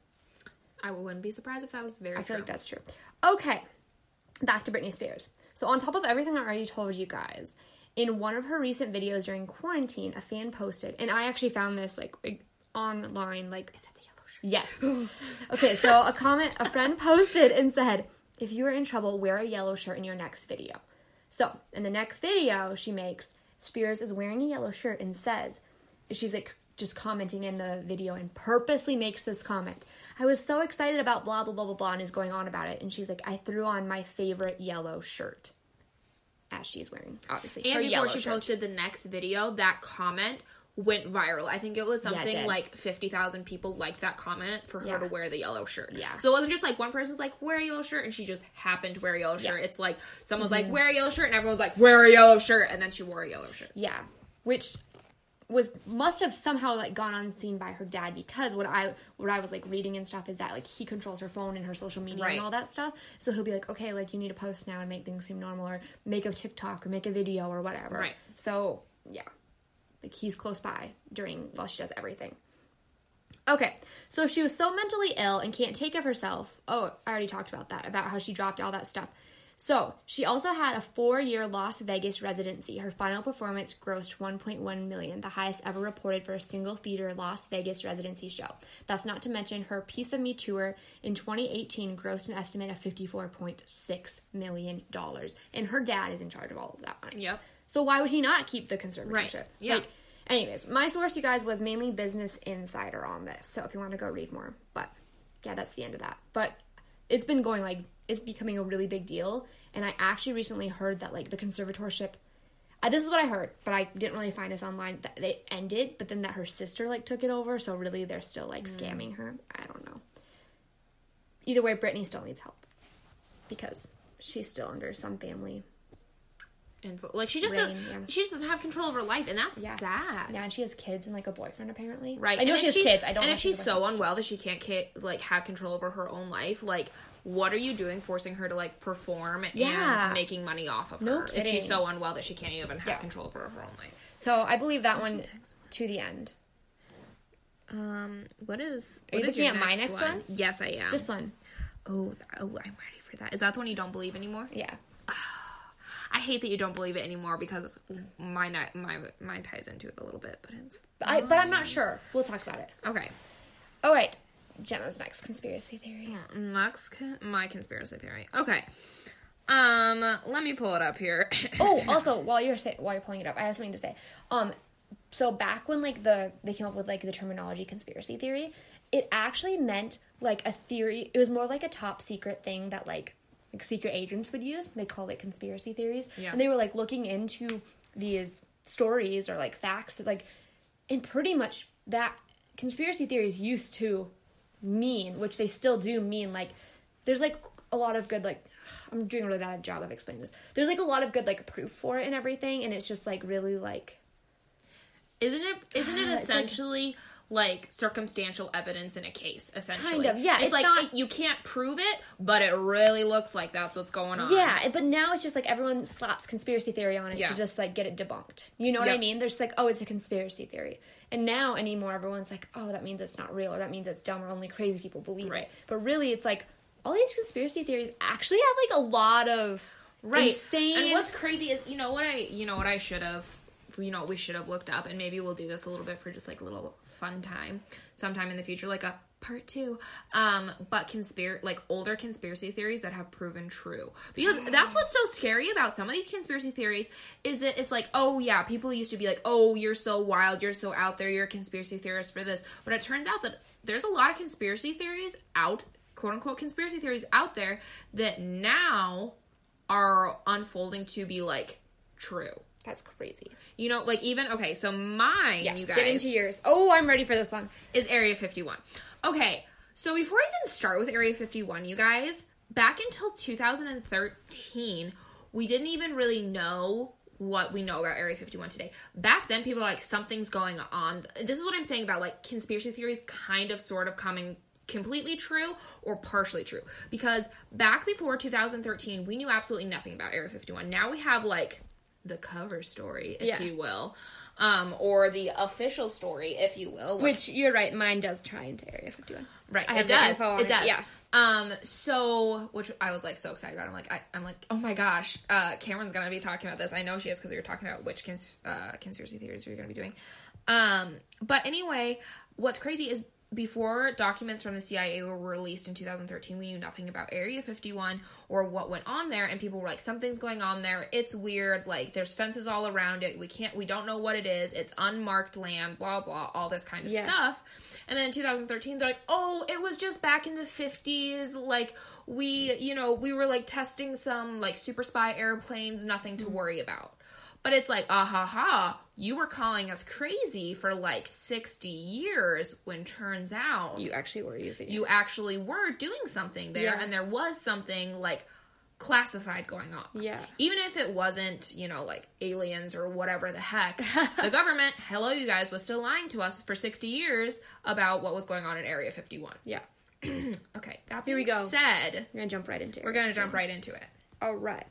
I wouldn't be surprised if that was very I feel true. like that's true. Okay, back to Britney Spears. So, on top of everything I already told you guys, in one of her recent videos during quarantine, a fan posted, and I actually found this like online, like, is it the yellow shirt? Yes. okay, so a comment, a friend posted and said, if you are in trouble, wear a yellow shirt in your next video. So, in the next video she makes, Spears is wearing a yellow shirt and says, she's like just commenting in the video and purposely makes this comment. I was so excited about blah blah blah blah blah and is going on about it. And she's like, I threw on my favorite yellow shirt. As she's wearing, obviously. And before she shirt. posted the next video, that comment went viral. I think it was Yeah, it something like 50,000 people liked that comment for her Yeah. to wear the yellow shirt. Yeah. So it wasn't just like one person was like, wear a yellow shirt, and she just happened to wear a yellow shirt. It's like someone was Mm-hmm. like, wear a yellow shirt, and everyone's like, wear a yellow shirt, and then she wore a yellow shirt. Yeah, which was must have somehow like gone unseen by her dad because what I what I was like reading and stuff is that like he controls her phone and her social media Right. and all that stuff. So he'll be like, okay, like you need to post now and make things seem normal or make a TikTok or make a video or whatever. Right. So yeah, like he's close by during while she does everything. Okay, so she was so mentally ill and can't take care of herself. Oh, I already talked about that, about how she dropped all that stuff. So she also had a four-year Las Vegas residency. Her final performance grossed 1.1 million, the highest ever reported for a single theater Las Vegas residency show. That's not to mention her Piece of Me tour in 2018 grossed an estimate of 54.6 million dollars, and her dad is in charge of all of that money. Yep. So why would he not keep the conservatorship? Right. Yeah. Like, anyways, my source, you guys, was mainly Business Insider on this. So if you want to go read more, but yeah, that's the end of that. But it's been going like it's becoming a really big deal, and I actually recently heard that like the conservatorship. Uh, this is what I heard, but I didn't really find this online. That it ended, but then that her sister like took it over. So really, they're still like scamming her. I don't know. Either way, Britney still needs help because she's still under some family. Info. Like she just Rain, doesn't, yeah. she just doesn't have control of her life, and that's Yeah. sad. Yeah, and she has kids and like a boyfriend apparently. Right. I know And she has kids. I don't. And know if she's so unwell that she can't like have control over her own life, like what are you doing, forcing her to like perform Yeah. and making money off of No her? If kidding. she's so unwell that she can't even have Yeah. control over her own life. So I believe that one to the end. Um, what is? Are you what is looking your at my next one? Yes, I am. This one. Oh, oh, I'm ready for that. Is that the one you don't believe anymore? Yeah. I hate that you don't believe it anymore because my my mine ties into it a little bit, but it's But, I, but I'm not sure. We'll talk about it. okay. All right. Jenna's next conspiracy theory. Next, con- my conspiracy theory. Okay. Um, let me pull it up here. Oh, also while you're say, while you're pulling it up, I have something to say. Um, so back when like the they came up with like the terminology conspiracy theory, it actually meant like a theory. It was more like a top secret thing that like like secret agents would use. They call it conspiracy theories, Yeah. and they were like looking into these stories or like facts like, and pretty much that conspiracy theories used to mean, which they still do mean, like there's like a lot of good like I'm doing a really bad job of explaining this. There's like a lot of good like proof for it and everything, and it's just like really like isn't it? Isn't it It's like- essentially like, circumstantial evidence in a case? Essentially, Kind of, yeah, It's, it's like not- it- you can't prove it, but it really looks like that's what's going on. yeah. But now it's just like everyone slaps conspiracy theory on it Yeah. to just like get it debunked. You know what I mean? There's like oh it's a conspiracy theory, and now anymore everyone's like oh that means it's not real or that means it's dumb or only crazy people believe Right. it. But really it's like all these conspiracy theories actually have like a lot of right. insane. And what's crazy is you know what I you know what I should have you know we should have looked up and maybe we'll do this a little bit for just like a little fun time sometime in the future like a part two. Um but conspiracy like older conspiracy theories that have proven true. Because that's what's so scary about some of these conspiracy theories is that it's like oh yeah people used to be like oh you're so wild you're so out there you're a conspiracy theorist for this. But it turns out that there's a lot of conspiracy theories out quote unquote conspiracy theories out there that now are unfolding to be like true. That's crazy. You know, like even okay, so mine, Yes, you guys, get into yours. Oh, I'm ready for this one. is Area 51. Okay, so before I even start with Area 51, you guys, back until 2013, we didn't even really know what we know about Area 51 today. Back then, people were like, something's going on. This is what I'm saying about like conspiracy theories kind of sort of coming completely true or partially true. Because back before 2013, we knew absolutely nothing about Area 51. Now we have like the cover story, if Yeah. you will, um, or the official story, if you will. Which you're right, mine does tie into Area 51. Right. I it does. it it, does. yeah. Um. So, which I was like so excited about. I'm like, I, I'm like, oh my gosh, uh, Cameron's gonna be talking about this. I know she is because we were talking about which cons- uh, conspiracy theories we are gonna be doing. Um. But anyway, what's crazy is before documents from the CIA were released in 2013, we knew nothing about Area 51 or what went on there, and people were like, something's going on there. It's weird. Like, there's fences all around it. We can't. We don't know what it is. It's unmarked land. Blah blah. All this kind of Yeah. stuff. And then in 2013, they're like, oh, it was just back in the 50s. Like, we, you know, we were like testing some like super spy airplanes, nothing Mm-hmm. to worry about. But it's like, ah ha ha, you were calling us crazy for like 60 years when turns out You actually were using it. you actually were doing something there Yeah. and there was something like classified going on. Yeah. Even if it wasn't, you know, like aliens or whatever the heck, the government, hello you guys, was still lying to us for 60 years about what was going on in Area 51. Yeah. Okay, that Here we go. said, We're going to jump right into it. we're going to jump right into it. All right.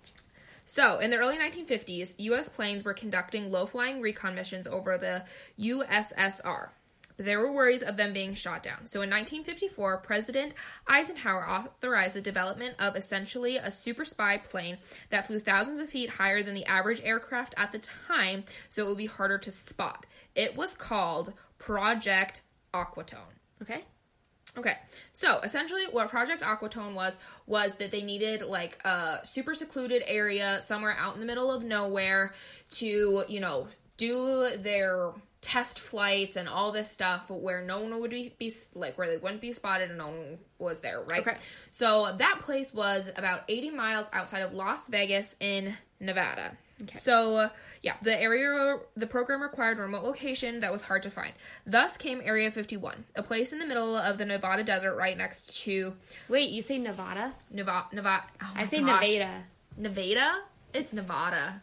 So, in the early 1950s, U.S. planes were conducting low flying recon missions over the USSR. There were worries of them being shot down. So, in 1954, President Eisenhower authorized the development of essentially a super spy plane that flew thousands of feet higher than the average aircraft at the time, so it would be harder to spot. It was called Project Aquatone. Okay. Okay, so essentially, what Project Aquatone was was that they needed like a super secluded area somewhere out in the middle of nowhere to, you know, do their test flights and all this stuff where no one would be, be like where they wouldn't be spotted and no one was there, right? Okay. So that place was about 80 miles outside of Las Vegas in Nevada. Okay. So, uh, yeah, the area, the program required a remote location that was hard to find. Thus came Area 51, a place in the middle of the Nevada desert right next to Wait, you say Nevada? Nevada. Nevada. Oh I say gosh. Nevada. Nevada? It's Nevada.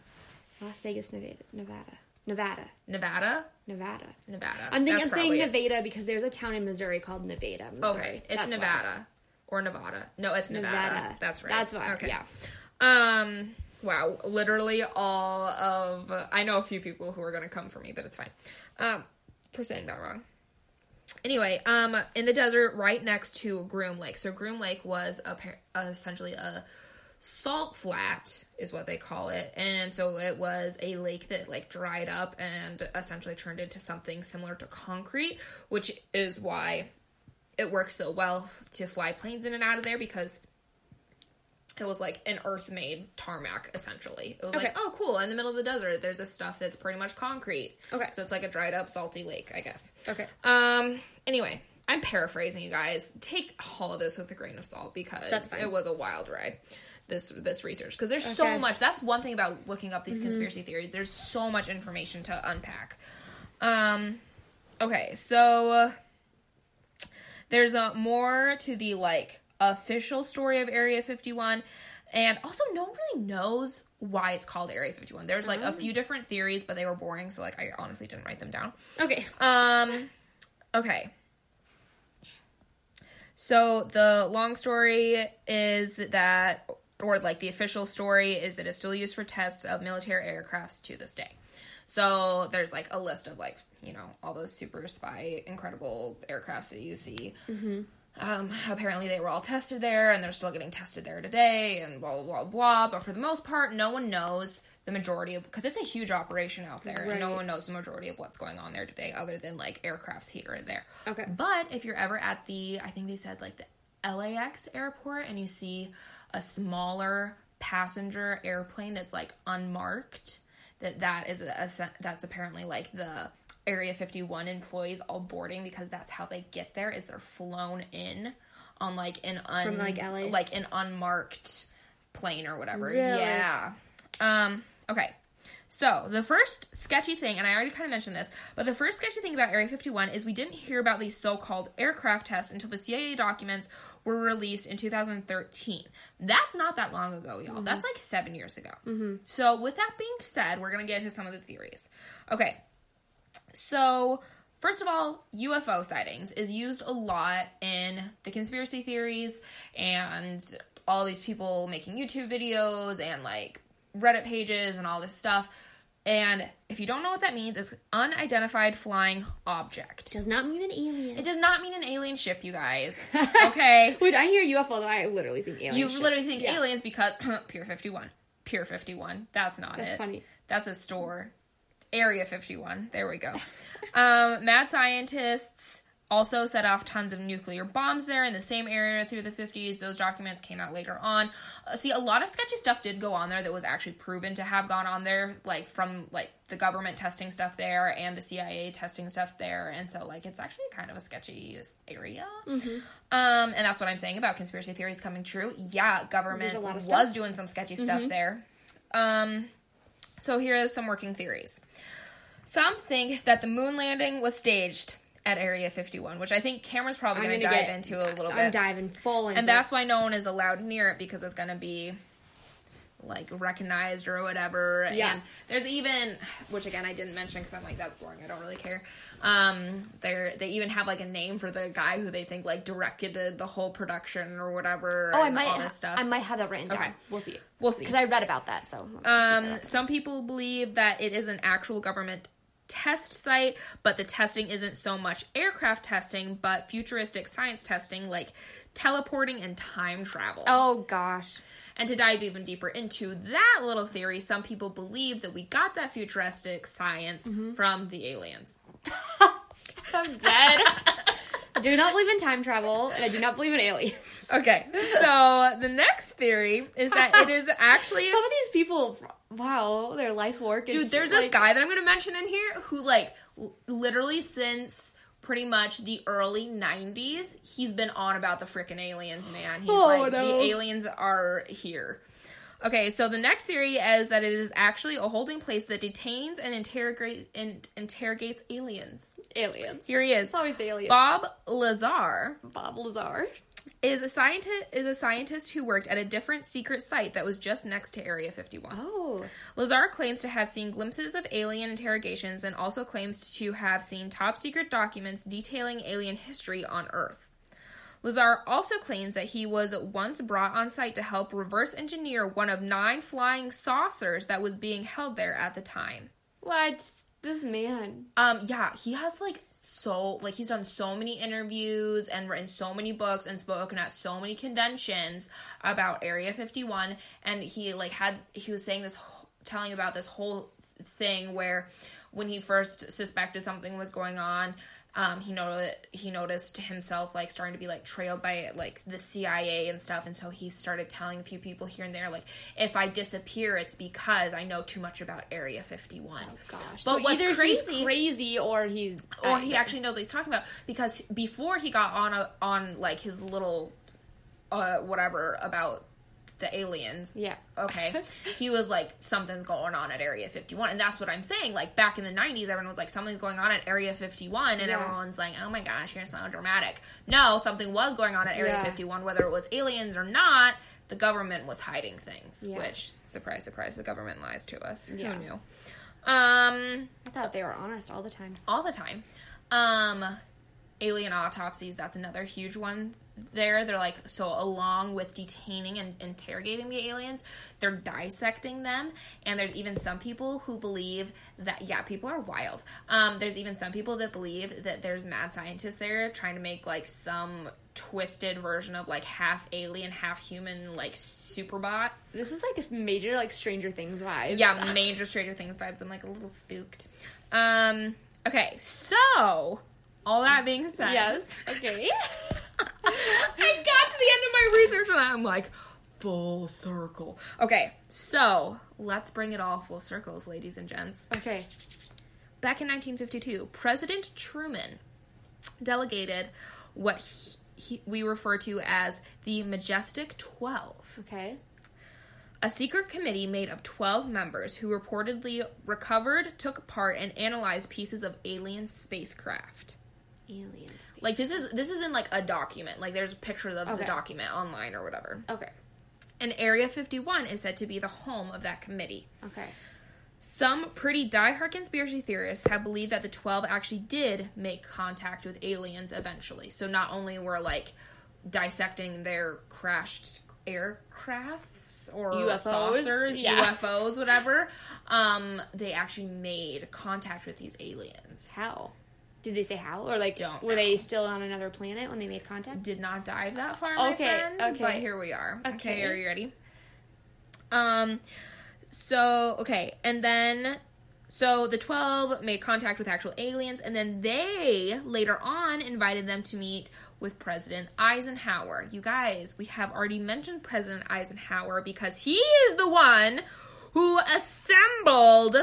Las Vegas, Nevada. Nevada. Nevada. Nevada? Nevada. Nevada. I'm thinking I'm saying it. Nevada because there's a town in Missouri called Nevada. Missouri. Okay, it's That's why. Nevada or Nevada. No, it's Nevada. Nevada. That's right. That's why. Okay. Yeah. Um. Wow. Literally all of. I know a few people who are going to come for me, but it's fine. Um. For saying that wrong. Anyway, um, in the desert right next to Groom Lake. So Groom Lake was a, essentially a salt flat is what they call it and so it was a lake that like dried up and essentially turned into something similar to concrete which is why it works so well to fly planes in and out of there because it was like an earth made tarmac essentially it was Okay. like oh cool in the middle of the desert there's this stuff that's pretty much concrete Okay. so it's like a dried up salty lake i guess Okay. um. Anyway, I'm paraphrasing you guys. Take all of this with a grain of salt because it was a wild ride. This this research because there's Okay. Mm-hmm. so much. That's one thing about looking up these conspiracy theories. There's so much information to unpack. Um. Okay, so uh, there's a more to the like official story of Area 51, and also no one really knows why it's called Area 51. There's like a few different theories, but they were boring, so like I honestly didn't write them down. Okay. Um, okay. So the long story is that, or like the official story is that it's still used for tests of military aircrafts to this day. So there's like a list of like you know all those super spy incredible aircrafts that you see. Um, apparently they were all tested there and they're still getting tested there today and blah blah blah blah. But for the most part, no one knows the majority of because it's a huge operation out there and no one knows the majority of what's going on there today other than like aircrafts here and there. Okay. But if you're ever at the I think they said like the LAX airport and you see a smaller passenger airplane that's like unmarked that that is a, that's apparently like the area 51 employees all boarding because that's how they get there is they're flown in on like an un, From, like, LA? like an unmarked plane or whatever Really? yeah um okay so the first sketchy thing, and I already kind of mentioned this, but the first sketchy thing about Area 51 is we didn't hear about these so-called aircraft tests until the CIA documents were released in 2013. That's not that long ago, y'all. Mm-hmm. That's like seven years ago. Mm-hmm. So, with that being said, we're going to get into some of the theories. Okay, so, first of all, UFO sightings is used a lot in the conspiracy theories and all these people making YouTube videos and like Reddit pages and all this stuff. And if you don't know what that means, it's unidentified flying object. Does not mean an alien. It does not mean an alien ship, you guys. Okay. When I hear UFO, though, I literally think alien. you ship. literally think Yeah. aliens because Pier 51. Pier 51. That's not That's it. That's funny. That's a store. Area 51. There we go. um, mad scientists also set off tons of nuclear bombs there in the same area through the 50s. Those documents came out later on. Uh, see, a lot of sketchy stuff did go on there that was actually proven to have gone on there, like from like the government testing stuff there and the CIA testing stuff there. And so, like, it's actually kind of a sketchy area. Mm-hmm. Um, and that's what I'm saying about conspiracy theories coming true. Yeah, government There's a lot of was. Mm-hmm. doing some sketchy stuff there. Um, so here are some working theories. Some think that the moon landing was staged at Area 51, which I think Cameron's probably going to dive get- into a little bit. I'm bit. diving full into and that's why no one is allowed near it because it's going to be like recognized or whatever. Yeah. And there's even, which again I didn't mention because I'm like that's boring. I don't really care. Um, they they even have like a name for the guy who they think like directed the whole production or whatever. Oh, I might. all this stuff. I might have that written down. Okay. We'll see. We'll see. Because I read about that. So. Um, some people believe that it is an actual government test site, but the testing isn't so much aircraft testing, but futuristic science testing like teleporting and time travel. Oh gosh. And to dive even deeper into that little theory, some people believe that we got that futuristic science Mm-hmm. from the aliens. I'm dead. I do not believe in time travel, and I do not believe in aliens. Okay, so the next theory is that it is actually Some of these people, wow, their life work is. Dude, there's like, this guy that I'm going to mention in here who, like, l- literally since pretty much the early 90s, he's been on about the freaking aliens, man. He's Oh, like, no. the aliens are here. Okay, so the next theory is that it is actually a holding place that detains and interrogate and interrogates aliens. aliens. Here he is. It's always the aliens. Bob Lazar Bob Lazar. Is a scientist is a scientist who worked at a different secret site that was just next to Area 51. Oh. Lazar claims to have seen glimpses of alien interrogations and also claims to have seen top secret documents detailing alien history on Earth. Lazar also claims that he was once brought on site to help reverse engineer one of nine flying saucers that was being held there at the time. What? This man. Um, yeah, he has like so like he's done so many interviews and written so many books and spoken at so many conventions about Area 51 and he like had he was saying this telling about this whole thing where when he first suspected something was going on um, he noticed he noticed himself like starting to be like trailed by like the CIA and stuff, and so he started telling a few people here and there like, if I disappear, it's because I know too much about Area Fifty One. Oh Gosh. But so either crazy- he's crazy or he. or he actually knows what he's talking about because before he got on a, on like his little uh whatever about the aliens Yeah. okay he was like something's going on at area 51 and that's what i'm saying like back in the 90s everyone was like something's going on at area 51 and Yeah. everyone's like oh my gosh you're so dramatic no something was going on at area Yeah. 51 whether it was aliens or not the government was hiding things Yeah. which surprise surprise the government lies to us Yeah. who knew um I thought they were honest all the time. all the time. Um, alien autopsies, that's another huge one there. They're like, so along with detaining and interrogating the aliens, they're dissecting them. And there's even some people who believe that, yeah, people are wild. Um, there's even some people that believe that there's mad scientists there trying to make like some twisted version of like half alien, half human, like superbot. This is like a major like Stranger Things vibes. Yeah, major Stranger Things vibes. I'm like a little spooked. Um, okay, so all that being said, yes. Okay. I got to the end of my research and I'm like, full circle. Okay, so let's bring it all full circles, ladies and gents. okay. Back in 1952, President Truman delegated what he, he, we refer to as the Majestic 12. Okay. A secret committee made of 12 members who reportedly recovered, took apart, and analyzed pieces of alien spacecraft. Alien space. Like this is this is in like a document. Like there's pictures of the document online or whatever. okay. And Area 51 is said to be the home of that committee. Okay. Some pretty diehard conspiracy theorists have believed that the 12 actually did make contact with aliens eventually. So not only were like dissecting their crashed aircrafts or UFOs? saucers, Yeah. UFOs, whatever, um, they actually made contact with these aliens. How? Did they say how? Or like, Don't were they still on another planet when they made contact? Did not dive that far, my Okay, friend. okay. But here we are. Okay. Okay. are you ready? Um, so okay, and then so the twelve made contact with actual aliens, and then they later on invited them to meet with President Eisenhower. You guys, we have already mentioned President Eisenhower because he is the one who assembled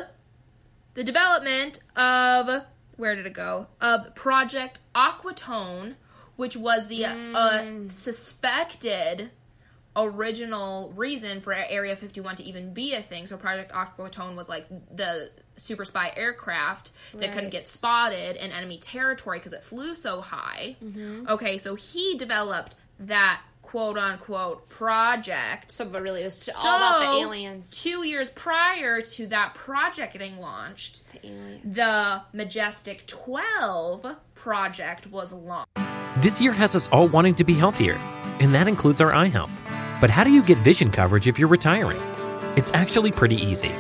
the development of where did it go? Of project aquatone which was the uh, suspected original reason for area 51 to even be a thing. So project aquatone was like the super spy aircraft that couldn't get spotted in enemy territory because it flew so high. Okay so he developed that quote unquote project So, but really, it was just all about the aliens. Two years prior to that project getting launched, The the Majestic 12 project was launched. This year has us all wanting to be healthier, and that includes our eye health. But how do you get vision coverage if you're retiring? It's actually pretty easy.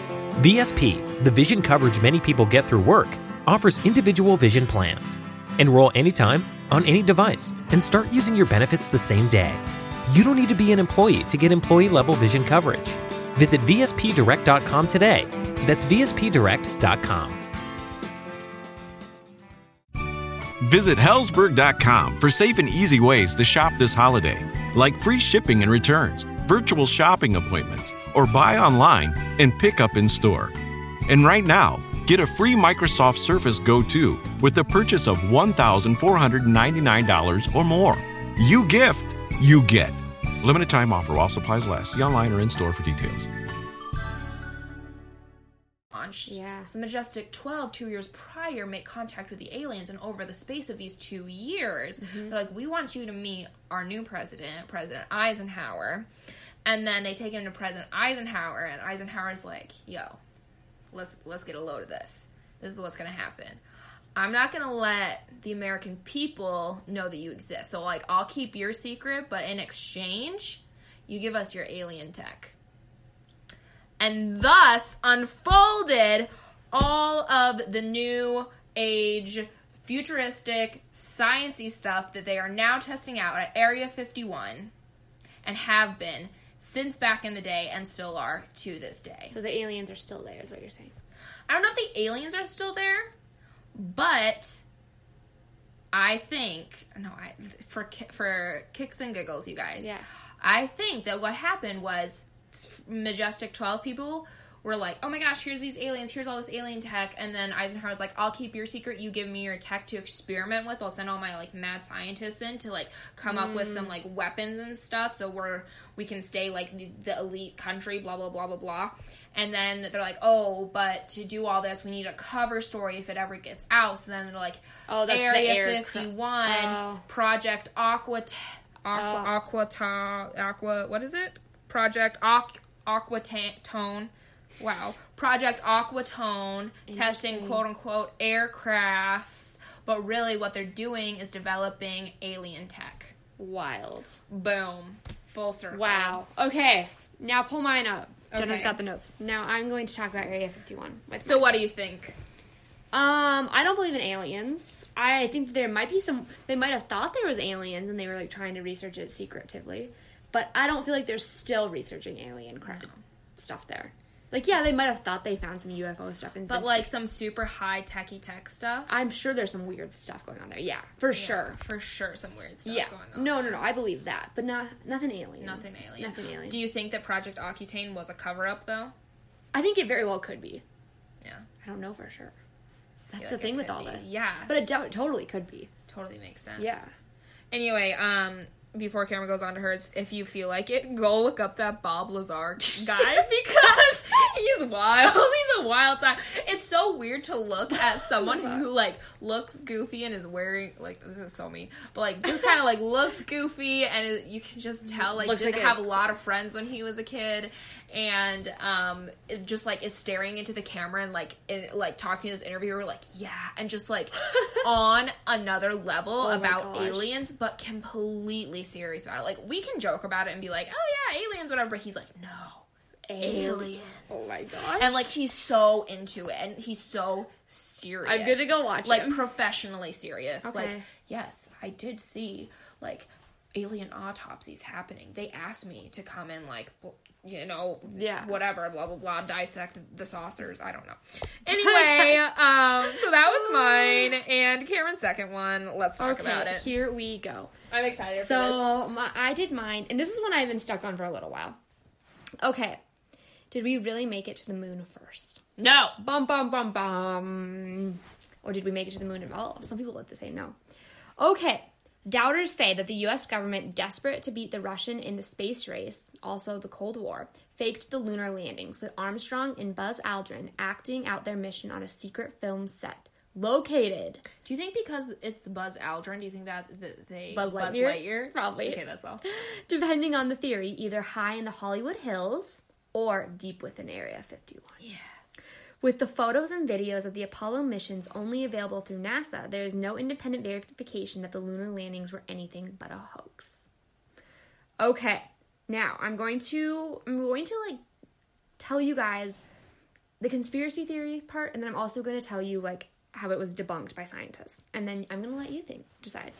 VSP, the vision coverage many people get through work, offers individual vision plans. Enroll anytime, on any device, and start using your benefits the same day. You don't need to be an employee to get employee level vision coverage. Visit VSPDirect.com today. That's VSPDirect.com. Visit Helzberg.com for safe and easy ways to shop this holiday, like free shipping and returns, virtual shopping appointments, or buy online and pick up in store. And right now, get a free Microsoft Surface Go 2 with the purchase of $1,499 or more. You gift, you get. Limited time offer while supplies last. See online or in store for details. launched. Yeah. So the Majestic 12, two years prior, make contact with the aliens, and over the space of these two years, Mm-hmm. they're like, "We want you to meet our new president, President Eisenhower." And then they take him to President Eisenhower, and Eisenhower's like, "Yo, let's let's get a load of this. This is what's gonna happen." I'm not gonna let the American people know that you exist. So like I'll keep your secret, but in exchange, you give us your alien tech and thus unfolded all of the new age futuristic sciencey stuff that they are now testing out at Area 51 and have been since back in the day and still are to this day. So the aliens are still there, is what you're saying. I don't know if the aliens are still there, but I think no, I for for kicks and giggles, you guys. Yeah. I think that what happened was Majestic 12 people were like, oh my gosh, here's these aliens, here's all this alien tech. And then Eisenhower Eisenhower's like, I'll keep your secret. You give me your tech to experiment with. I'll send all my like mad scientists in to like come up with some mm. like weapons and stuff. So we're, we can stay like the, the elite country, blah, blah, blah, blah, blah. And then they're like, oh, but to do all this, we need a cover story if it ever gets out. So then they're like, Oh, that's the Area air cra- 51, Oh. Project Aqua, Aqua, oh. Aquata, Aqua, what is it? Project Aqu, Aquatone. Wow. Project Aquatone, testing quote unquote aircrafts, but really what they're doing is developing alien tech. Wild. Boom. Full circle. Wow. Okay. Now pull mine up. Jenna's Okay. got the notes. Now I'm going to talk about Area 51. With So what do you think? Um, I don't believe in aliens. I think there might be some. They might have thought there was aliens, and they were like trying to research it secretively. But I don't feel like they're still researching alien crime stuff there. Like, yeah, they might have thought they found some UFO stuff, and But like some super high techy tech stuff. I'm sure there's some weird stuff going on there. Yeah, for sure. For sure some weird stuff Yeah. going on. No, no, no. I believe that, but not nothing alien. Nothing alien. Nothing alien. Do you think that Project Accutane was a cover up though? I think it very well could be. Yeah. I don't know for sure. That's feel the like thing with all be. this. Yeah. but it do- totally could be. Totally makes sense. Yeah. Anyway, um, before Cameron goes on to hers, if you feel like it, go look up that Bob Lazar guy because he's wild. He's a wild time. It's so weird to look at someone who like looks goofy and is wearing like this is so mean, but like just kind of like looks goofy and it, you can just tell like Looks didn't like have a lot of friends when he was a kid, and um it just like is staring into the camera and like in, like talking to this interviewer like yeah and just like on another level Oh about aliens, but completely serious about it. Like we can joke about it and be like, oh yeah, aliens, whatever, but he's like no aliens. Oh my god! And like he's so into it and he's so serious. I'm gonna go watch like him. professionally serious. Like yes, I did see like alien autopsies happening. They asked me to come and like you know Yeah. whatever blah blah blah dissect the saucers. I don't know. Anyway, um so that was mine and Cameron's second one. Let's talk about it. here we go. I'm excited for this. So my, I did mine, and this is one I've been stuck on for a little while. Okay, did we really make it to the moon first? No. Bum bum bum bum. Or did we make it to the moon at all? Some people like to say no. Okay. Doubters say that the US government, desperate to beat the Russian in the space race, also the Cold War, faked the lunar landings with Armstrong and Buzz Aldrin acting out their mission on a secret film set located Do you think because it's Buzz Aldrin, do you think that, they Buzz Buzz Lightyear? Lightyear? Probably. Okay, that's all. depending on the theory, either high in the Hollywood Hills or deep within Area 51. Yes. With the photos and videos of the Apollo missions only available through NASA, there is no independent verification that the lunar landings were anything but a hoax. Okay, now I'm going to I'm going to like tell you guys the conspiracy theory part, and then I'm also going to tell you like how it was debunked by scientists, and then I'm going to let you think decide.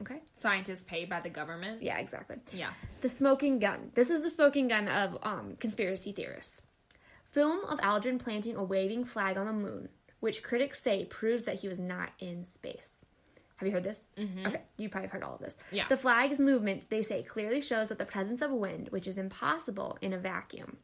Okay. Scientists paid by the government. Yeah, exactly. Yeah. The smoking gun. This is the smoking gun of um, conspiracy theorists. Film of Aldrin planting a waving flag on the moon, which critics say proves that he was not in space. Have you heard this? Mm-hmm. Okay, you probably have heard all of this. Yeah. The flag's movement, they say, clearly shows that the presence of wind, which is impossible in a vacuum.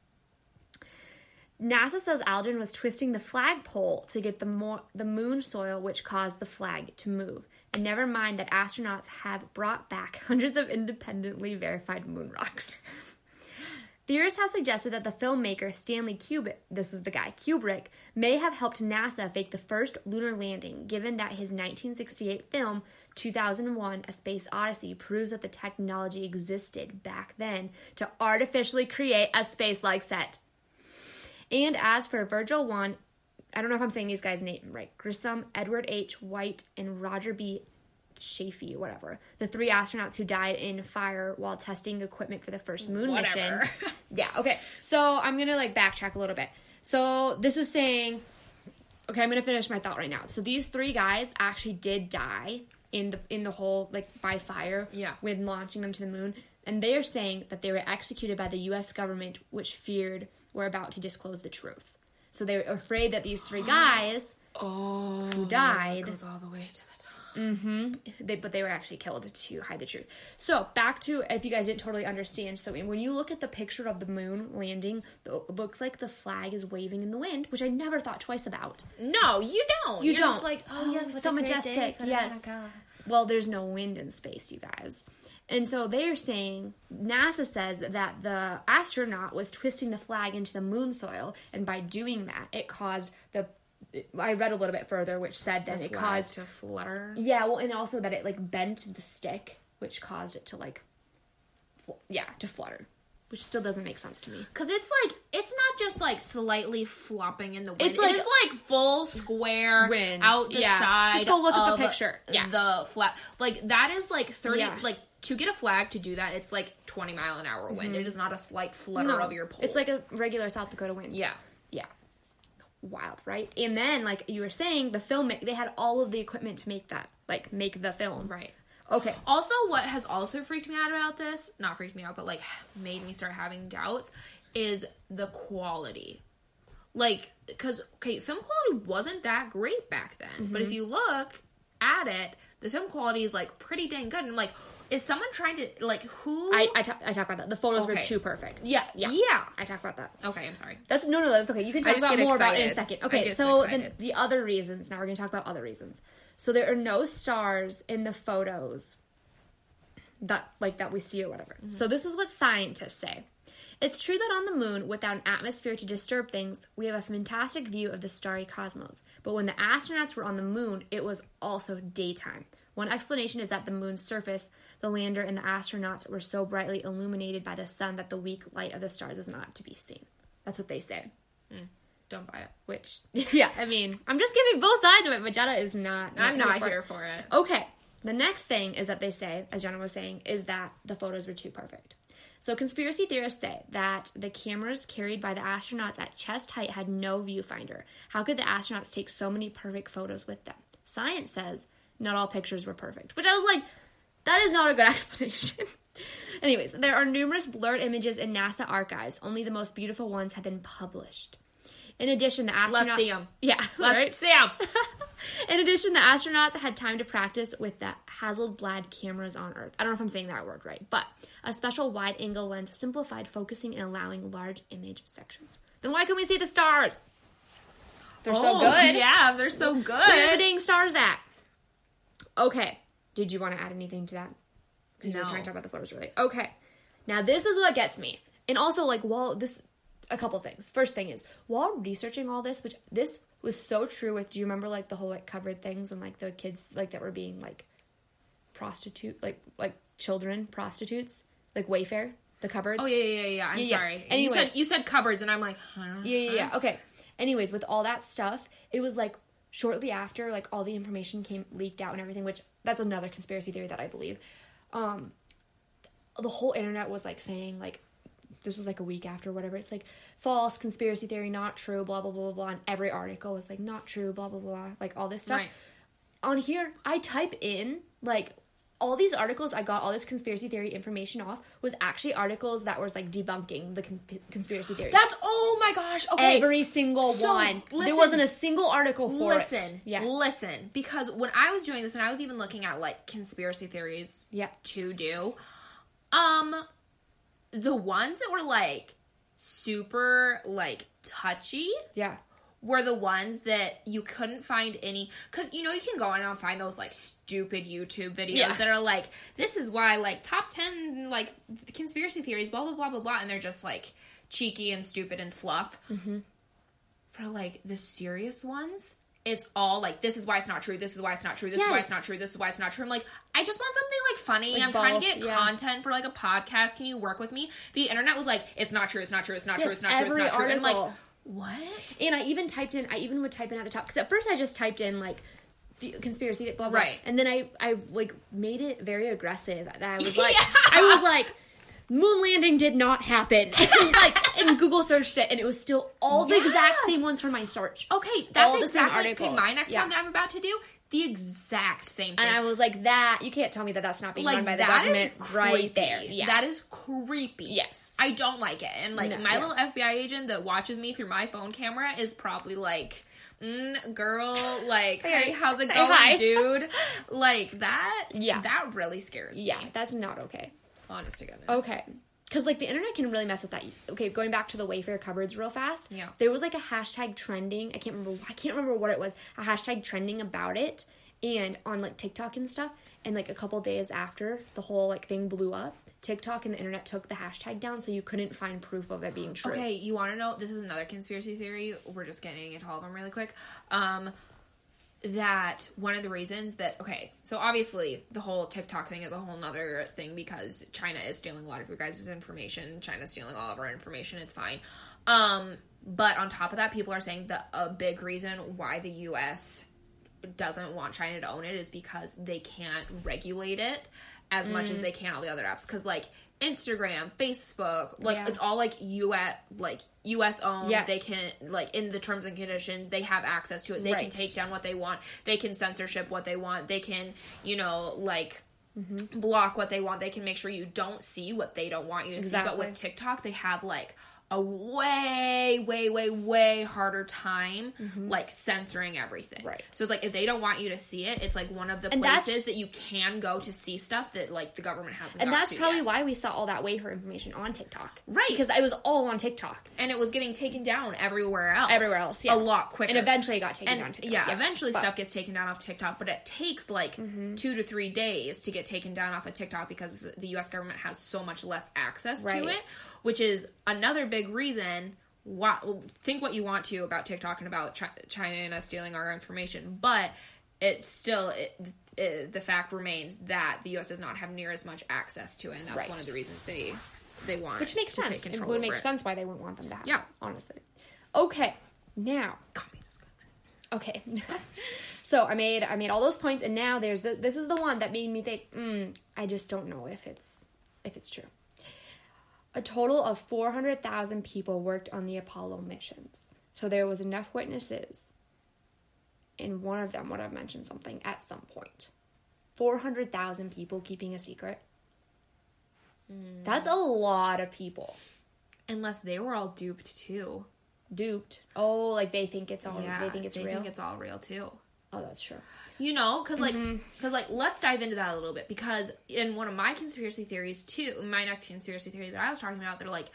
NASA says Aldrin was twisting the flagpole to get the more the moon soil, which caused the flag to move. And never mind that astronauts have brought back hundreds of independently verified moon rocks. Theorists have suggested that the filmmaker Stanley Kubrick, this is the guy, Kubrick, may have helped NASA fake the first lunar landing, given that his 1968 film, 2001 A Space Odyssey, proves that the technology existed back then to artificially create a space like set. And as for Virgil 1, I don't know if I'm saying these guys' name right. Grissom, Edward H. White, and Roger B. Chaffee, whatever. The three astronauts who died in fire while testing equipment for the first moon Whatever. mission. yeah, okay. So I'm gonna like backtrack a little bit. So this is saying okay, I'm gonna finish my thought right now. So these three guys actually did die in the in the whole like by fire Yeah. when launching them to the moon. And they are saying that they were executed by the US government, which feared were about to disclose the truth. So they were afraid that these three guys Oh, who died goes all the way to the top. they, but they were actually killed to hide the truth. So back to if you guys didn't totally understand. So when you look at the picture of the moon landing, it looks like the flag is waving in the wind, which I never thought twice about. No, you don't. You You're don't. Just like, oh yes, so a great day majestic. Yes. Well, there's no wind in space, you guys. And so they're saying NASA says that the astronaut was twisting the flag into the moon soil, and by doing that, it caused the. I read a little bit further, which said that it caused to flutter. yeah, well, and also that it like bent the stick, which caused it to like, fl- yeah, to flutter, which still doesn't make sense to me. Cause it's like it's not just like slightly flopping in the wind. It's like- it is like full square Wind, out the yeah. side. Just go look at the picture. Yeah. the flag. Like that is like thirty. Yeah. Like to get a flag to do that, it's like twenty mile an hour wind. Mm-hmm. It is not a slight flutter No, of your pole. It's like a regular South Dakota wind. yeah. Wild, right? And then, like you were saying, the film they had all of the equipment to make that, like make the film. Right. Okay. Also, what has also freaked me out about this, not freaked me out, but like made me start having doubts, is the quality. Like, because, okay, film quality wasn't that great back then. But Mm-hmm. if you look at it, the film quality is like pretty dang good. And I'm like, is someone trying to, like, who? I I, talk about that. The photos were too perfect. Yeah, yeah, yeah. I talk about that. okay, I'm sorry. That's no, no, that's okay. You can talk about more about it in a second. Okay, so then the other reasons. Now we're going to talk about other reasons. So there are no stars in the photos that like that we see or whatever. Mm-hmm. So this is what scientists say. It's true that on the moon, without an atmosphere to disturb things, we have a fantastic view of the starry cosmos. But when the astronauts were on the moon, it was also daytime. One explanation is that the moon's surface, the lander and the astronauts were so brightly illuminated by the sun that the weak light of the stars was not to be seen. That's what they say. Mm. Don't buy it. Which, yeah, I mean, I'm just giving both sides of it, but Jenna is not. I'm not for it. here for it. Okay. The next thing is that they say, as Jenna was saying, is that the photos were too perfect. So conspiracy theorists say that the cameras carried by the astronauts at chest height had no viewfinder. How could the astronauts take so many perfect photos with them? Science says not all pictures were perfect, which I was like, that is not a good explanation. Anyways, there are numerous blurred images in NASA archives. Only the most beautiful ones have been published. In addition, the astronauts. Let's see 'em. Yeah, Let's right? see 'em. In addition, the astronauts had time to practice with the Hasselblad cameras on Earth. I don't know if I'm saying that word right, but a special wide angle lens simplified focusing and allowing large image sections. Then why can we see the stars? They're so Oh, good. Yeah, they're so good. Where are the dang stars at? Okay. Did you want to add anything to that? Because you were No. trying to talk about the photos, really. Okay. Now this is what gets me, and also like while this, a couple things. First thing is while researching all this, which this was so true with. Do you remember like the whole like covered things and like the kids like that were being like prostitute like like children prostitutes like Wayfair the cupboards. Oh yeah, yeah, yeah. yeah. I'm Yeah, yeah. sorry. And you said you said cupboards, and I'm like, huh? Yeah, yeah, yeah. Okay. Anyways, with all that stuff, it was like shortly after like all the information came leaked out and everything, which that's another conspiracy theory that I believe. Um the whole internet was like saying like this was like a week after whatever. It's like false conspiracy theory, not true, blah blah blah blah blah. And every article was like not true, blah blah blah, like all this stuff. Right. On here, I type in like all these articles I got all this conspiracy theory information off was actually articles that was like debunking the con- conspiracy theories. That's oh my gosh. Okay. Every single So, one. there wasn't a single article for listen, it. Yeah. listen, because when I was doing this, and I was even looking at like conspiracy theories, Yeah. to do, um, the ones that were like super like touchy Yeah. Were the ones that you couldn't find any because you know you can go on and find those like stupid youtube videos Yeah. that are like this is why like top 10 like conspiracy theories blah blah blah blah blah and they're just like cheeky and stupid and fluff Mm-hmm. for like the serious ones it's all like this is why it's not true this is why it's not true this is why it's not true this is why it's not true i'm like i just want something like funny Like i'm trying to get yeah. content for like a podcast can you work with me the internet was like it's not true it's not true it's not true it's not true it's not true and like. What And I even typed in, I even would type in at the top, because at first I just typed in like, the conspiracy, blah, blah. Right. And then I, I like made it very aggressive. That I was like, Yeah. I was like, moon landing did not happen. and like, and Google searched it, and it was still all the exact same ones from my search. Okay, that's All the same exactly okay. My next Yeah. one that I'm about to do, the exact same thing. And I was like, that, you can't tell me that that's not being like run by the that is government right there. Yeah. that is creepy. Yes. I don't like it. And like No, my yeah. little FBI agent that watches me through my phone camera is probably like. Mm, girl, like, Hey, how's it say going, hi. dude? Like that, Yeah. that really scares me. yeah, that's not okay. honest to goodness. Okay. Because, like, the internet can really mess with that. Okay, going back to the Wayfair cupboards real fast. Yeah. There was, like, a hashtag trending. I can't remember. I can't remember what it was. A hashtag trending about it. And on, like, TikTok and stuff. And, like, a couple days after the whole, like, thing blew up, TikTok and the internet took the hashtag down so you couldn't find proof of it being true. Okay, you want to know? This is another conspiracy theory. We're just getting into all of them really quick. Um, that one of the reasons that okay, so obviously the whole TikTok thing is a whole nother thing because China is stealing a lot of your guys' information. China's stealing all of our information. It's fine. Um, but on top of that, people are saying that a big reason why the U.S. doesn't want China to own it is because they can't regulate it as much Mm. as they can all the other apps. Because like Instagram, Facebook, like Yeah. it's all like U.S. like U.S. owned. Yes. They can like in the terms and conditions they have access to it. They can take down what they want. They can censorship what they want. They can you know like. Mm-hmm. Block what they want. They can make sure you don't see what they don't want you to see. But with TikTok, they have like a way, way, way, way, harder time like censoring everything. Mm-hmm. Right. So it's like if they don't want you to see it, it's like one of the And places that you can go to see stuff that like the government hasn't. And that's probably yet. why we saw all that Wayfair information on TikTok. Right. Because it was all on TikTok. and it was getting taken down everywhere else. Everywhere else, yeah. a lot quicker. And eventually it got taken and down TikTok. yeah, eventually But- Mm-hmm. stuff gets taken down off TikTok, but it takes like two to three days to get taken down off of TikTok because the U.S. government has so much less access Right. to it, which is another big reason. Why, think what you want to about TikTok and about Chi- China and us stealing our information, but it's still it, it, the fact remains that the U.S. does not have near as much access to it, and that's Right. one of the reasons they they want Which makes sense. It would make it. sense why they wouldn't want them to have Yeah. honestly. Okay. Now Communist country. Okay. so I made I made all those points and now there's the this is the one that made me think, mm, I just don't know if it's if it's true. A total of 400,000 people worked on the Apollo missions. So there was enough witnesses and one of them would have mentioned something at some point. 400,000 people keeping a secret. Mm. That's a lot of people Unless they were all duped too. duped. Oh, like they think it's all Yeah, they think it's they real. think it's all real too. Oh, that's true. You know, because like, Mm-hmm. because like, let's dive into that a little bit. Because in one of my conspiracy theories too, my next conspiracy theory that I was talking about, they're like,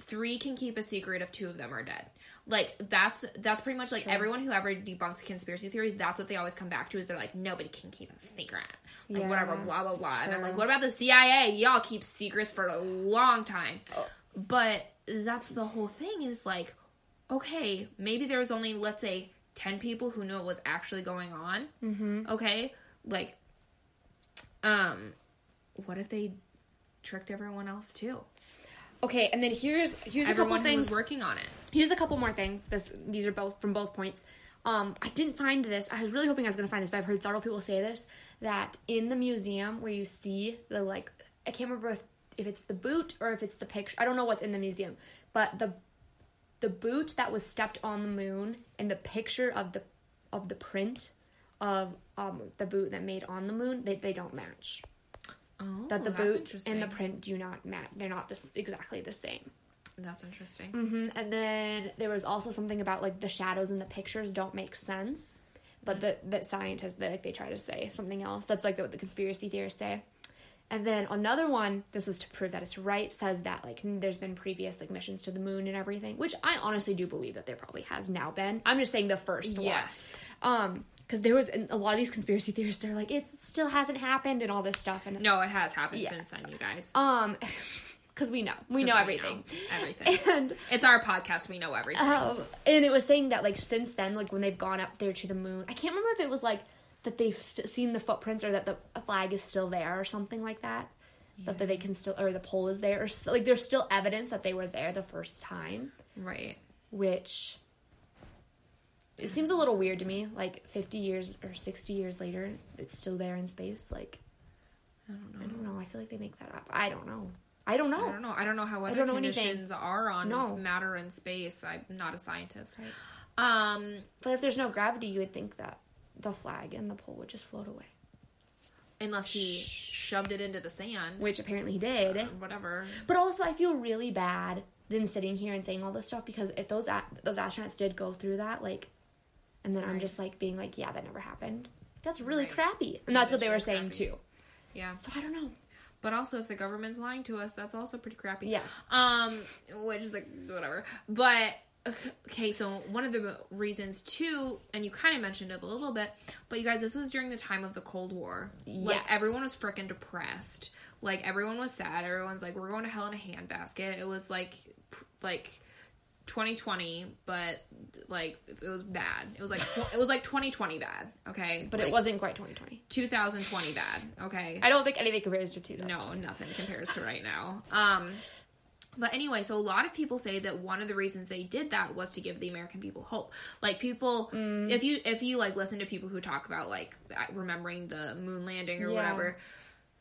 three can keep a secret if two of them are dead. Like that's that's pretty much like True. everyone who ever debunks conspiracy theories. That's what they always come back to is they're like nobody can keep a secret, like Yeah, whatever, blah blah blah. And I'm like, what about the CIA? Y'all keep secrets for a long time. Oh. But that's the whole thing is like, okay, maybe there was only let's say ten people who knew what was actually going on. Mm-hmm. Okay, like, um, what if they tricked everyone else too? Okay, and then here's here's a couple things. was working on it. Here's a couple more things. This these are both from both points. Um, I didn't find this. I was really hoping I was going to find this, but I've heard several people say this that in the museum where you see the like I can't remember if, if it's the boot or if it's the picture. I don't know what's in the museum, but the the boot that was stepped on the moon and the picture of the of the print of um the boot that made on the moon they, they don't match. Oh, That the boot and the print do not match. They're not this exactly the same. That's interesting. hmm And then there was also something about like the shadows in the pictures don't make sense, but that that scientists they, like they try to say something else. That's like what the conspiracy theorists say. And then another one, this was to prove that it's right, says that like there's been previous like missions to the moon and everything, which I honestly do believe that there probably has now been. I'm just saying the first Yes. one. Um, because there was a lot of these conspiracy theorists. They're like it still hasn't happened and all this stuff. And No, it has happened Yeah. since then, you guys. um, because we know we know everything. everything. And it's our podcast. We know everything. Um, and it was saying that like since then, like when they've gone up there to the moon, I can't remember if it was like that they've st- seen the footprints or that the flag is still there or something like that. That, that they can still or the pole is there or s- like there's still evidence that they were there the first time, right. which it seems a little weird to me. Like 50 years or 60 years later, it's still there in space. Like I don't know. I don't know. I feel like they make that up. I don't know. I don't know. I don't know. I don't know how weather know anything. conditions are on No. matter in space. I'm not a scientist. Um, But if there's no gravity, you would think that the flag and the pole would just float away, unless he shoved it into the sand, which apparently he did. whatever. But also, I feel really bad than sitting here and saying all this stuff because if those a- those astronauts did go through that, like, and then I'm just like being like, yeah, that never happened. That's really Right. crappy, and that's what they were saying crappy. too. Yeah. So I don't know. But also, if the government's lying to us, that's also pretty crappy. Yeah. Um, which is like whatever. But okay, so one of the reasons too, and you kind of mentioned it a little bit, but you guys, this was during the time of the Cold War. Like Yes. everyone was freaking depressed. Like everyone was sad. Everyone's like, we're going to hell in a handbasket. It was like, like. 2020 but like it was bad it was like tw- it was like 2020 bad okay But Like, it wasn't quite 2020. 2020 bad okay I don't think anything compares to 2000. no, nothing compares to right now. Um, but anyway, so a lot of people say that one of the reasons they did that was to give the American people hope. Like people, Mm. if you if you like listen to people who talk about like remembering the moon landing or Yeah. whatever,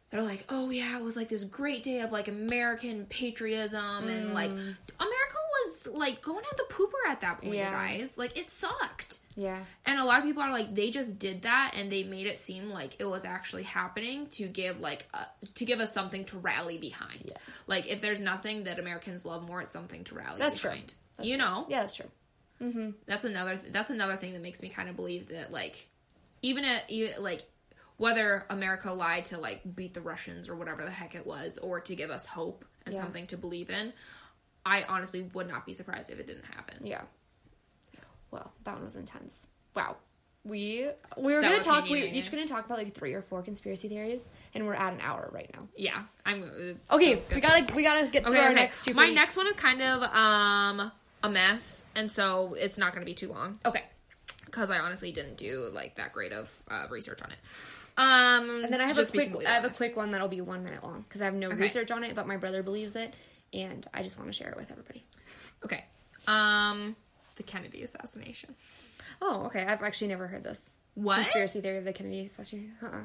they're like, oh yeah, it was like this great day of like American patriotism and like Mm. America was like going at the pooper at that point, Yeah. guys. Like it sucked. Yeah. And a lot of people are like, they just did that, and they made it seem like it was actually happening to give like a, to give us something to rally behind. Like if there's nothing that Americans love more, it's something to rally That's true. That's you true. know, Yeah, that's true. Mm-hmm. that's another that's another thing that makes me kind of believe that like even a, like whether America lied to like beat the Russians or whatever the heck it was or to give us hope and Yeah. something to believe in, I honestly would not be surprised if it didn't happen. Yeah. Well, that one was intense. Wow. We we were So gonna talk. We were each gonna talk about like three or four conspiracy theories, and we're at an hour right now. Yeah, I'm uh, Okay, so we gotta we gotta get through Okay, our next two. My next one is kind of um a mess, and so it's not going to be too long Okay, because I honestly didn't do like that great of uh, research on it. Um, and then I have a quick. I have a quick one that'll be one minute long because I have no Okay. research on it, but my brother believes it, and I just want to share it with everybody. Okay, um, the Kennedy assassination. Oh, okay. I've actually never heard this What? conspiracy theory of the Kennedy assassination. Uh-uh.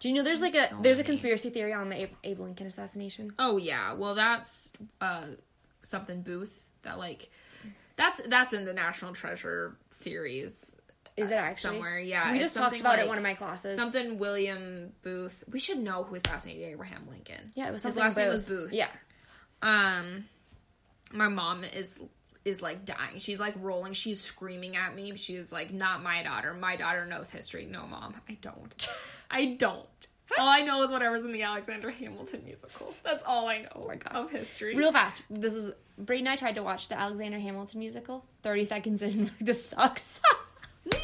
Do you know there's like a So there's a conspiracy theory on the Abe, Abe Lincoln assassination? Oh yeah, well that's uh something Booth that like that's that's in the National Treasure series. Is it uh, actually somewhere? Yeah, we just talked about it in one of my classes. Something William Booth. We should know who assassinated Abraham Lincoln. yeah, it was his last name was Booth. Booth. Yeah, Um, my mom is is like dying. She's like rolling. She's screaming at me. She's like, "Not my daughter. My daughter knows history." No, mom, I don't. I don't. All I know is whatever's in the Alexander Hamilton musical. That's all I know Oh my God. of history. real fast. This is Bree and I tried to watch the Alexander Hamilton musical. Thirty seconds in, this sucks. No.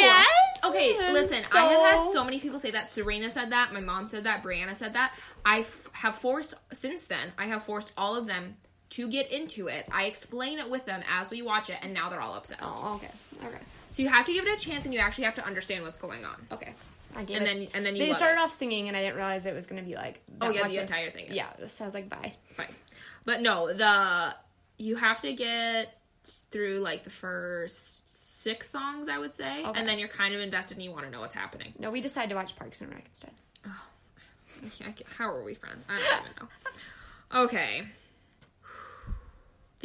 Yes! Okay, listen. So- I have had so many people say that. Serena said that. My mom said that. Brianna said that. I f- have forced since then. I have forced all of them to get into it. I explain it with them as we watch it, and now they're all obsessed. oh, okay, okay, So you have to give it a chance, and you actually have to understand what's going on. okay. I gave And it- then- and then you they started it. off singing, and I didn't realize it was gonna be like. Oh yeah, the entire thing. Is Yeah, so I was like, bye. bye, But no, the you have to get through like the first six songs, I would say, Okay. and then you're kind of invested and you want to know what's happening. No, we decided to watch Parks and Rec instead. Oh, I can't- How are we friends? I don't even know. Okay.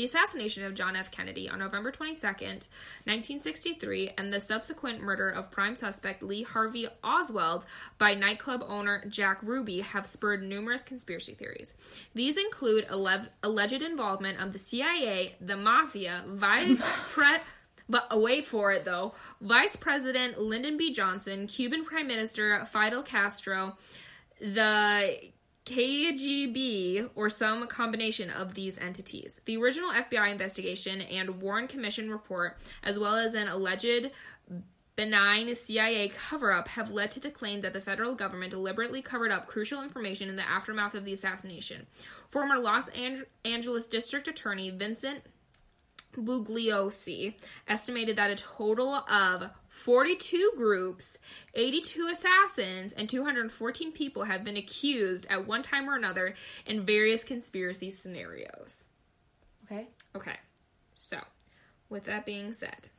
The assassination of John F. Kennedy on November 22nd, 1963, and the subsequent murder of prime suspect Lee Harvey Oswald by nightclub owner Jack Ruby have spurred numerous conspiracy theories. These include alle- alleged involvement of the CIA, the mafia, vice pre- but away for it though, Vice President Lyndon B. Johnson, Cuban Prime Minister Fidel Castro, the KGB, or some combination of these entities. The original FBI investigation and Warren Commission report, as well as an alleged benign CIA cover up, have led to the claim that the federal government deliberately covered up crucial information in the aftermath of the assassination. Former Los Ang- Angeles District Attorney Vincent Bugliosi estimated that a total of 42 groups, 82 assassins, and 214 people have been accused at one time or another in various conspiracy scenarios. Okay. Okay, so with that being said,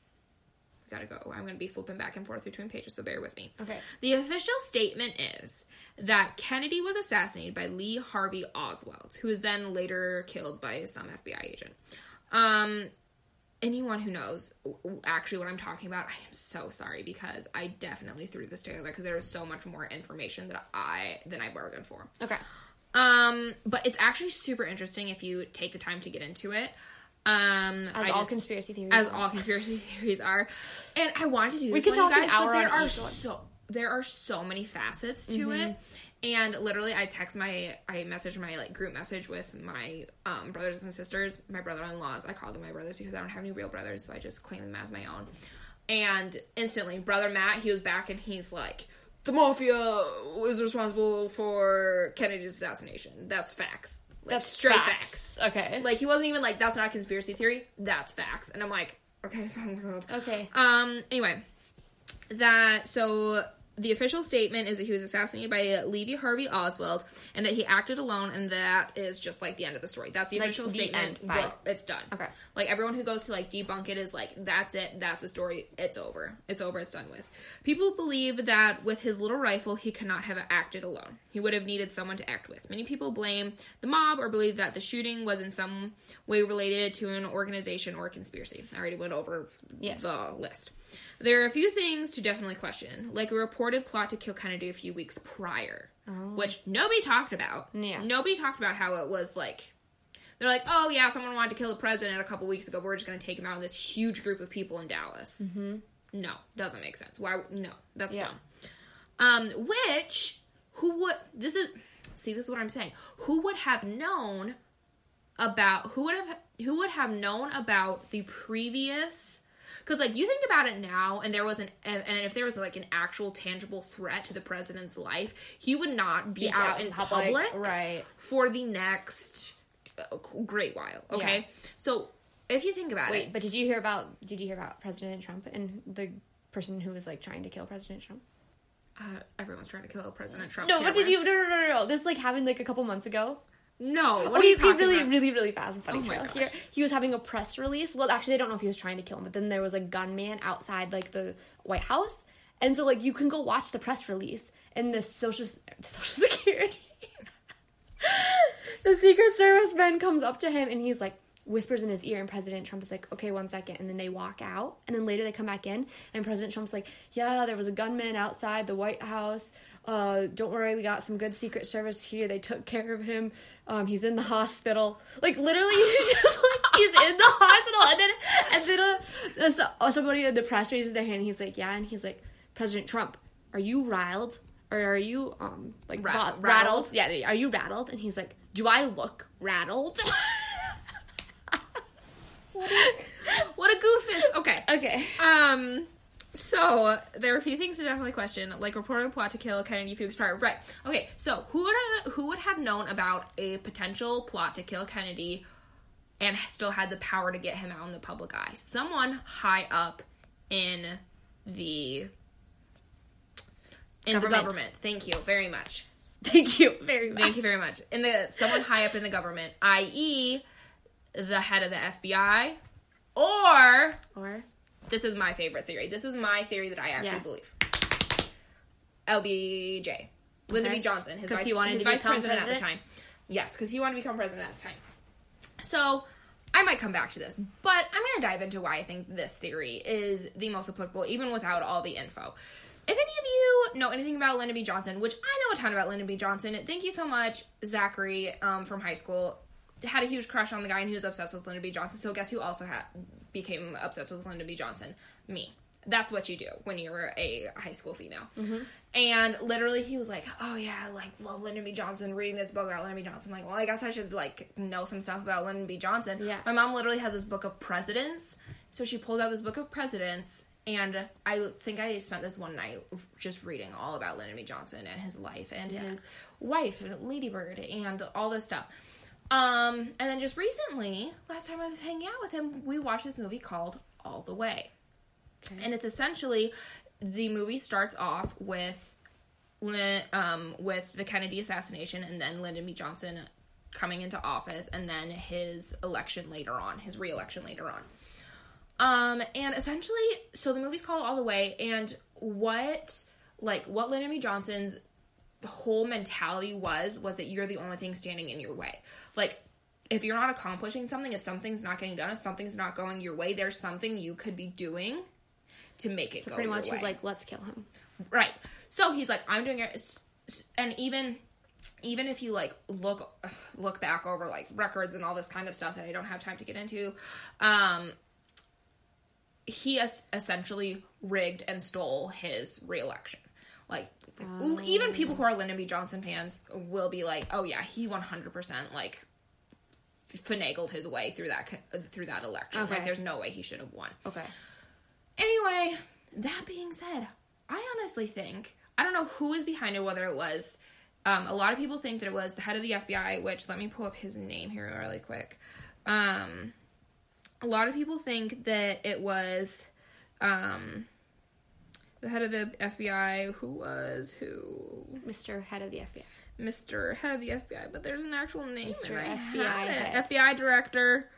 we gotta go. I'm gonna be flipping back and forth between pages, so bear with me. Okay. The official statement is that Kennedy was assassinated by Lee Harvey Oswald, who was then later killed by some FBI agent. Um, anyone who knows actually what I'm talking about, I am so sorry because I definitely threw this together because there was so much more information that I than I bargained for. Okay. Um, but it's actually super interesting if you take the time to get into it. Um, As I all just- conspiracy theories as are. all conspiracy theories are, and I wanted to do We could talk an guys, hour but there are so there are so many facets to Mm-hmm. it. And literally, I text my, I message my like group message with my um, brothers and sisters, my brother-in-laws. I call them my brothers because I don't have any real brothers, so I just claim them as my own. And instantly, brother Matt, he was back and he's like, "The mafia was responsible for Kennedy's assassination. That's facts. Like, That's straight facts. facts. Okay. Like he wasn't even like, that's not a conspiracy theory. That's facts." And I'm like, "Okay, sounds good." Okay. Um. Anyway, that so the official statement is that he was assassinated by Levy Harvey Oswald, and that he acted alone, and that is just like the end of the story. That's the Like, official the statement. end. Well, it's done. Okay. Like everyone who goes to like debunk it is like, that's it. That's the story. It's over. It's over. It's done with. People believe that with his little rifle, he could not have acted alone. He would have needed someone to act with. Many people blame the mob or believe that the shooting was in some way related to an organization or a conspiracy. I already went over Yes. the list. There are a few things to definitely question, like a reported plot to kill Kennedy a few weeks prior, which nobody talked about. Yeah. Nobody talked about how it was like they're like, oh yeah, someone wanted to kill the president a couple weeks ago. We're just going to take him out with this huge group of people in Dallas. Mm-hmm. No, doesn't make sense. Why? No, that's Yeah. dumb. Um, which who would this is see this is what I'm saying. Who would have known about who would have who would have known about the previous because like you think about it now and there was an and if there was like an actual tangible threat to the president's life he would not be Speak out, in public, right? for the next uh, great while okay Yeah. so if you think about it Wait, but did you hear about? Did you hear about President Trump and the person who was like trying to kill President Trump? uh, everyone's trying to kill president trump No, what did you? No, no, no, no, no. This like happened like a couple months ago. No what are okay, you okay, really, about? really, really fast and funny Oh trail here. He was having a press release. Well, actually, I don't know if he was trying to kill him, but then there was a gunman outside like the White House, and so like you can go watch the press release and the social the social security. the Secret Service man comes up to him and he's like whispers in his ear, and President Trump is like, "Okay, one second. and then they walk out, and then later they come back in, and President Trump's like, "Yeah, there was a gunman outside the White House." Uh, don't worry, we got some good Secret Service here. They took care of him. Um, he's in the hospital. Like literally, he's just like he's in the hospital, and then and then uh, uh, so- somebody in the press raises their hand. And he's like, "Yeah," and he's like, "President Trump, are you riled or are you um like rattled? rattled? Yeah, are you rattled?" And he's like, "Do I look rattled?" what a goofus okay okay. Um, so there are a few things to definitely question, like reporting a plot to kill Kennedy a few weeks prior. Right. Okay. So who would have who would have known about a potential plot to kill Kennedy, and still had the power to get him out in the public eye? Someone high up in the in the Government. government. Thank you very much. Thank you very much. Thank you very much. In the someone high up in the government, i.e., the head of the FBI, or Or this is my favorite theory. This is my theory that I actually Yeah. believe. LBJ, Lyndon Okay. B. Johnson, his vice, he wanted his to vice become president, at the time. Yes, because he wanted to become president at the time. So I might come back to this, but I'm going to dive into why I think this theory is the most applicable, even without all the info. If any of you know anything about Lyndon B. Johnson, which I know a ton about Lyndon B. Johnson, thank you so much, Zachary um, from high school. Had a huge crush on the guy and he was obsessed with Lyndon B. Johnson. So guess who also had became obsessed with Lyndon B. Johnson? Me. That's what you do when you're a high school female. And literally, he was like, "Oh yeah, I like love Lyndon B. Johnson." Reading this book about Lyndon B. Johnson, I'm like, well, I guess I should like know some stuff about Lyndon B. Johnson. Yeah. My mom literally has this book of presidents, so she pulled out this book of presidents, and I think I spent this one night just reading all about Lyndon B. Johnson and his life and his wife, Lady Bird, and all this stuff. Um, and then just recently, last time I was hanging out with him, we watched this movie called All the Way. And it's essentially the movie starts off with um, with the Kennedy assassination and then Lyndon B. Johnson coming into office and then his election later on, his re-election later on. Um, and essentially, so the movie's called All the Way, and what like what Lyndon B. Johnson's whole mentality was was that you're the only thing standing in your way. Like if you're not accomplishing something, if something's not getting done, if something's not going your way, there's something you could be doing to make it so go pretty much he's like, let's kill him. Right. So he's like, I'm doing it, and even even if you like look look back over like records and all this kind of stuff that I don't have time to get into, um, he es- essentially rigged and stole his reelection. Like even people who are Lyndon B. Johnson fans will be like, oh yeah, he 100 percent like finagled his way through that through that election. Okay. Like there's no way he should have won. Okay. Anyway, that being said, I honestly think I don't know who is behind it. Whether it was, um, a lot of people think that it was the head of the FBI. Which let me pull up his name here really quick. Um, a lot of people think that it was, um, the head of the FBI. Who was who? Mr. Head of the FBI. Mr. Head of the FBI, but there's an actual name. Mr. FBI. FBI director.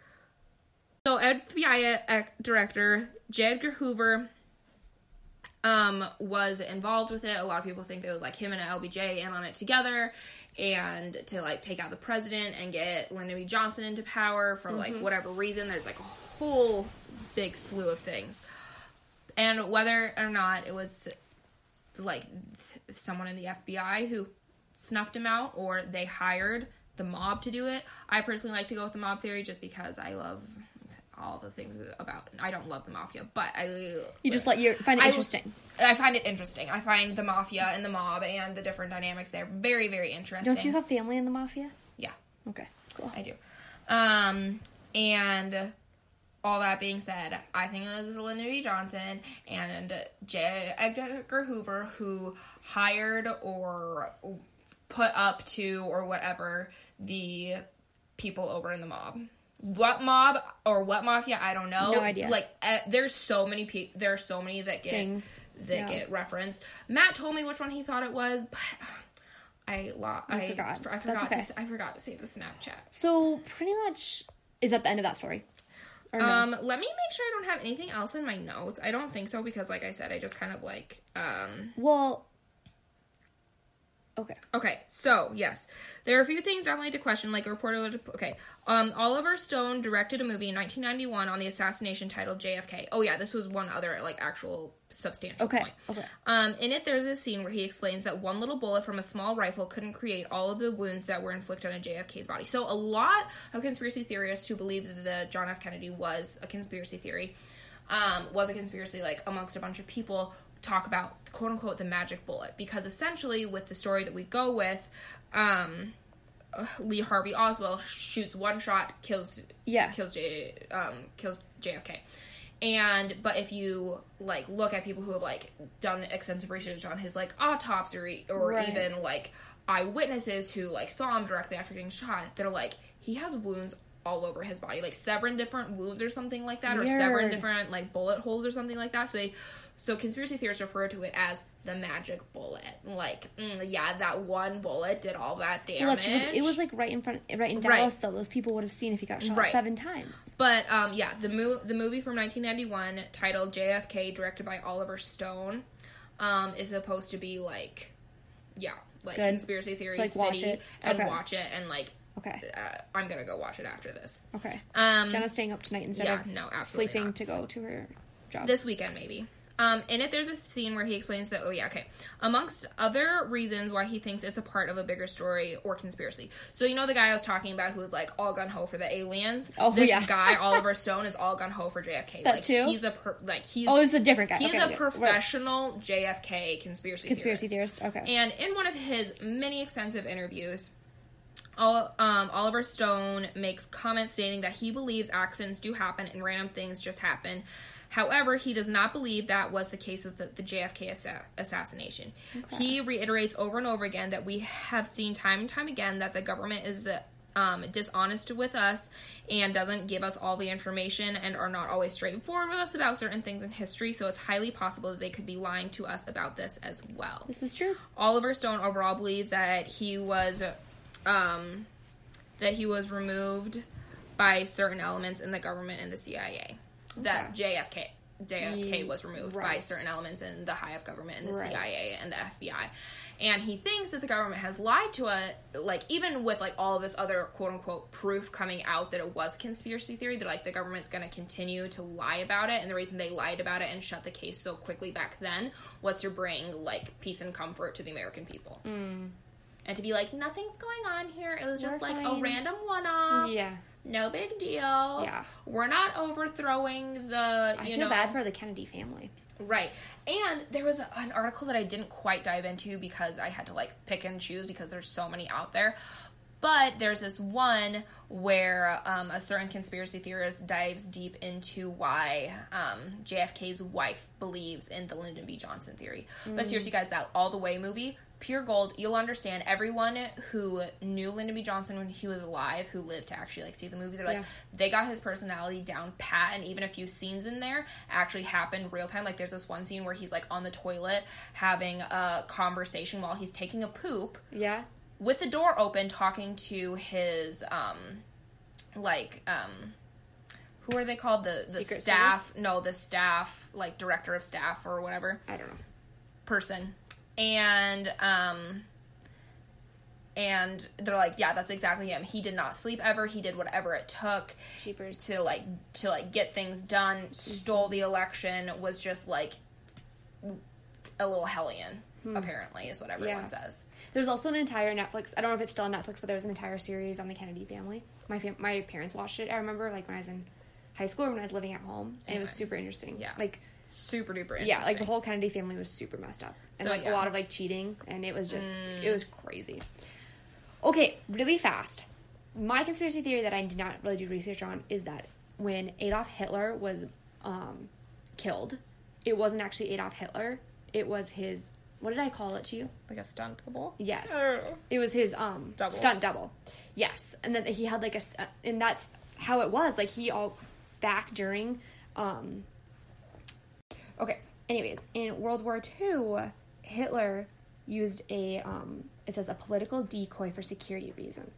So FBI director J. Edgar Hoover um, was involved with it. A lot of people think it was like him and LBJ in on it together, and to like take out the president and get Lyndon B. Johnson into power for like whatever reason. There's like a whole big slew of things, and whether or not it was like someone in the FBI who snuffed him out or they hired the mob to do it. I personally like to go with the mob theory just because I love all the things about. I don't love the mafia, but I You just let you find it I- interesting. I find it interesting. I find the mafia and the mob and the different dynamics there very very interesting. Don't you have family in the mafia? Yeah. Okay, cool. I do. Um, and all that being said, I think it was Lyndon B. Johnson and J. Edgar Hoover who hired or put up to or whatever the people over in the mob. What mob or what mafia? I don't know. No idea. Like, uh, there's so many people. There are so many that get Things. that Yeah. get referenced. Matt told me which one he thought it was, but I lo- I, forgot. I forgot. okay. To, I forgot to save the Snapchat. So pretty much, is that the end of that story? No? Um, let me make sure I don't have anything else in my notes. I don't think so because, like I said, I just kind of like. Um, well, okay. okay, so yes, there are a few things definitely to question. Like a reporter. Okay, um, Oliver Stone directed a movie in 1991 on the assassination titled JFK. Oh yeah, this was one other like actual substantial Okay, point. okay. Um, in it, there's a scene where he explains that one little bullet from a small rifle couldn't create all of the wounds that were inflicted on a JFK's body. So, a lot of conspiracy theorists who believe that the John F. Kennedy was a conspiracy theory, um, was a conspiracy like amongst a bunch of people, talk about quote unquote the magic bullet because essentially, with the story that we go with, um, Lee Harvey Oswald shoots one shot, kills Yeah. kills J um kills JFK. And but if you like look at people who have like done extensive research on his like autopsy or, or Right. even like eyewitnesses who like saw him directly after getting shot, they're like he has wounds all over his body, like seven different wounds or something like that, or seven different like bullet holes or something like that. So they, so conspiracy theorists refer to it as the magic bullet. Like, mm, yeah, that one bullet did all that damage. Well, it was like right in front, right in Right. Dallas. Though those people would have seen if he got shot Right. seven times. But um, yeah, the mo- the movie from 1991 titled JFK, directed by Oliver Stone, um, is supposed to be like, yeah, like Good. conspiracy theory So, like, watch city it. and Okay. watch it and like. Okay. Uh, I'm gonna go watch it after this. Okay. Um, Jenna's staying up tonight instead yeah, of no, absolutely sleeping not. to go to her job. this weekend maybe. Um, in it, there's a scene where he explains that, oh, yeah, okay. Amongst other reasons why he thinks it's a part of a bigger story or conspiracy. So, you know, the guy I was talking about who was like all gun ho for the aliens? Oh, this yeah. guy, Oliver Stone, is all gun ho for JFK. That like, too? He's a, per- like, he's. Oh, is a different guy. He's Okay, a okay, professional JFK conspiracy Conspiracy theorist. theorist, okay. And in one of his many extensive interviews, Ol- um, Oliver Stone makes comments stating that he believes accidents do happen and random things just happen. However, he does not believe that was the case with the, the JFK assa- assassination. He reiterates over and over again that we have seen time and time again that the government is um, dishonest with us and doesn't give us all the information and are not always straightforward with us about certain things in history. So it's highly possible that they could be lying to us about this as well. This is true. Oliver Stone overall believes that he was um, that he was removed by certain elements in the government and the CIA. That JFK JFK was removed by certain elements in the high up government and the Right. CIA and the FBI. And he thinks that the government has lied to us, like even with like all of this other quote unquote proof coming out that it was conspiracy theory, that like the government's going to continue to lie about it. And the reason they lied about it and shut the case so quickly back then was to bring like peace and comfort to the American people and to be like, nothing's going on here. It was just We're like a random one off. Yeah. No big deal. Yeah. We're not overthrowing the, I you feel know. bad for the Kennedy family. Right. And there was a, an article that I didn't quite dive into because I had to like pick and choose because there's so many out there. But there's this one where um, a certain conspiracy theorist dives deep into why um, JFK's wife believes in the Lyndon B. Johnson theory. But seriously, guys, that All the Way movie, pure gold. You'll understand. Everyone who knew Lyndon B. Johnson when he was alive, who lived to actually like see the movie, they're like, Yeah. they got his personality down pat and even a few scenes in there actually happened real time like there's this one scene where he's like on the toilet having a conversation while he's taking a poop Yeah. with the door open talking to his um like um who are they called the the Secret staff no the staff like director of staff or whatever I don't know. person and um and they're like yeah that's exactly him he did not sleep ever he did whatever it took Cheapers. to like to like get things done stole the election was just like a little hellion apparently, is what everyone Yeah. says. There's also an entire Netflix. I don't know if it's still on Netflix, but there's an entire series on the Kennedy family. My fam- my parents watched it. I remember like when I was in high school or when I was living at home, and it was super interesting. Yeah. like Super duper interesting. yeah, like the whole Kennedy family was super messed up, and So, like yeah. Mm. a lot of like cheating, and it was just it was crazy. Okay, really fast. My conspiracy theory that I did not really do research on is that when Adolf Hitler was um, killed, it wasn't actually Adolf Hitler. It was his. What did I call it to you? like a stunt double. Yes. Oh. It was his um Double. stunt double. Yes. And then he had like a s- uh, and that's how it was. Like he all back during um Okay. Anyways, in World War II, Hitler used a um it says a political decoy for security reasons.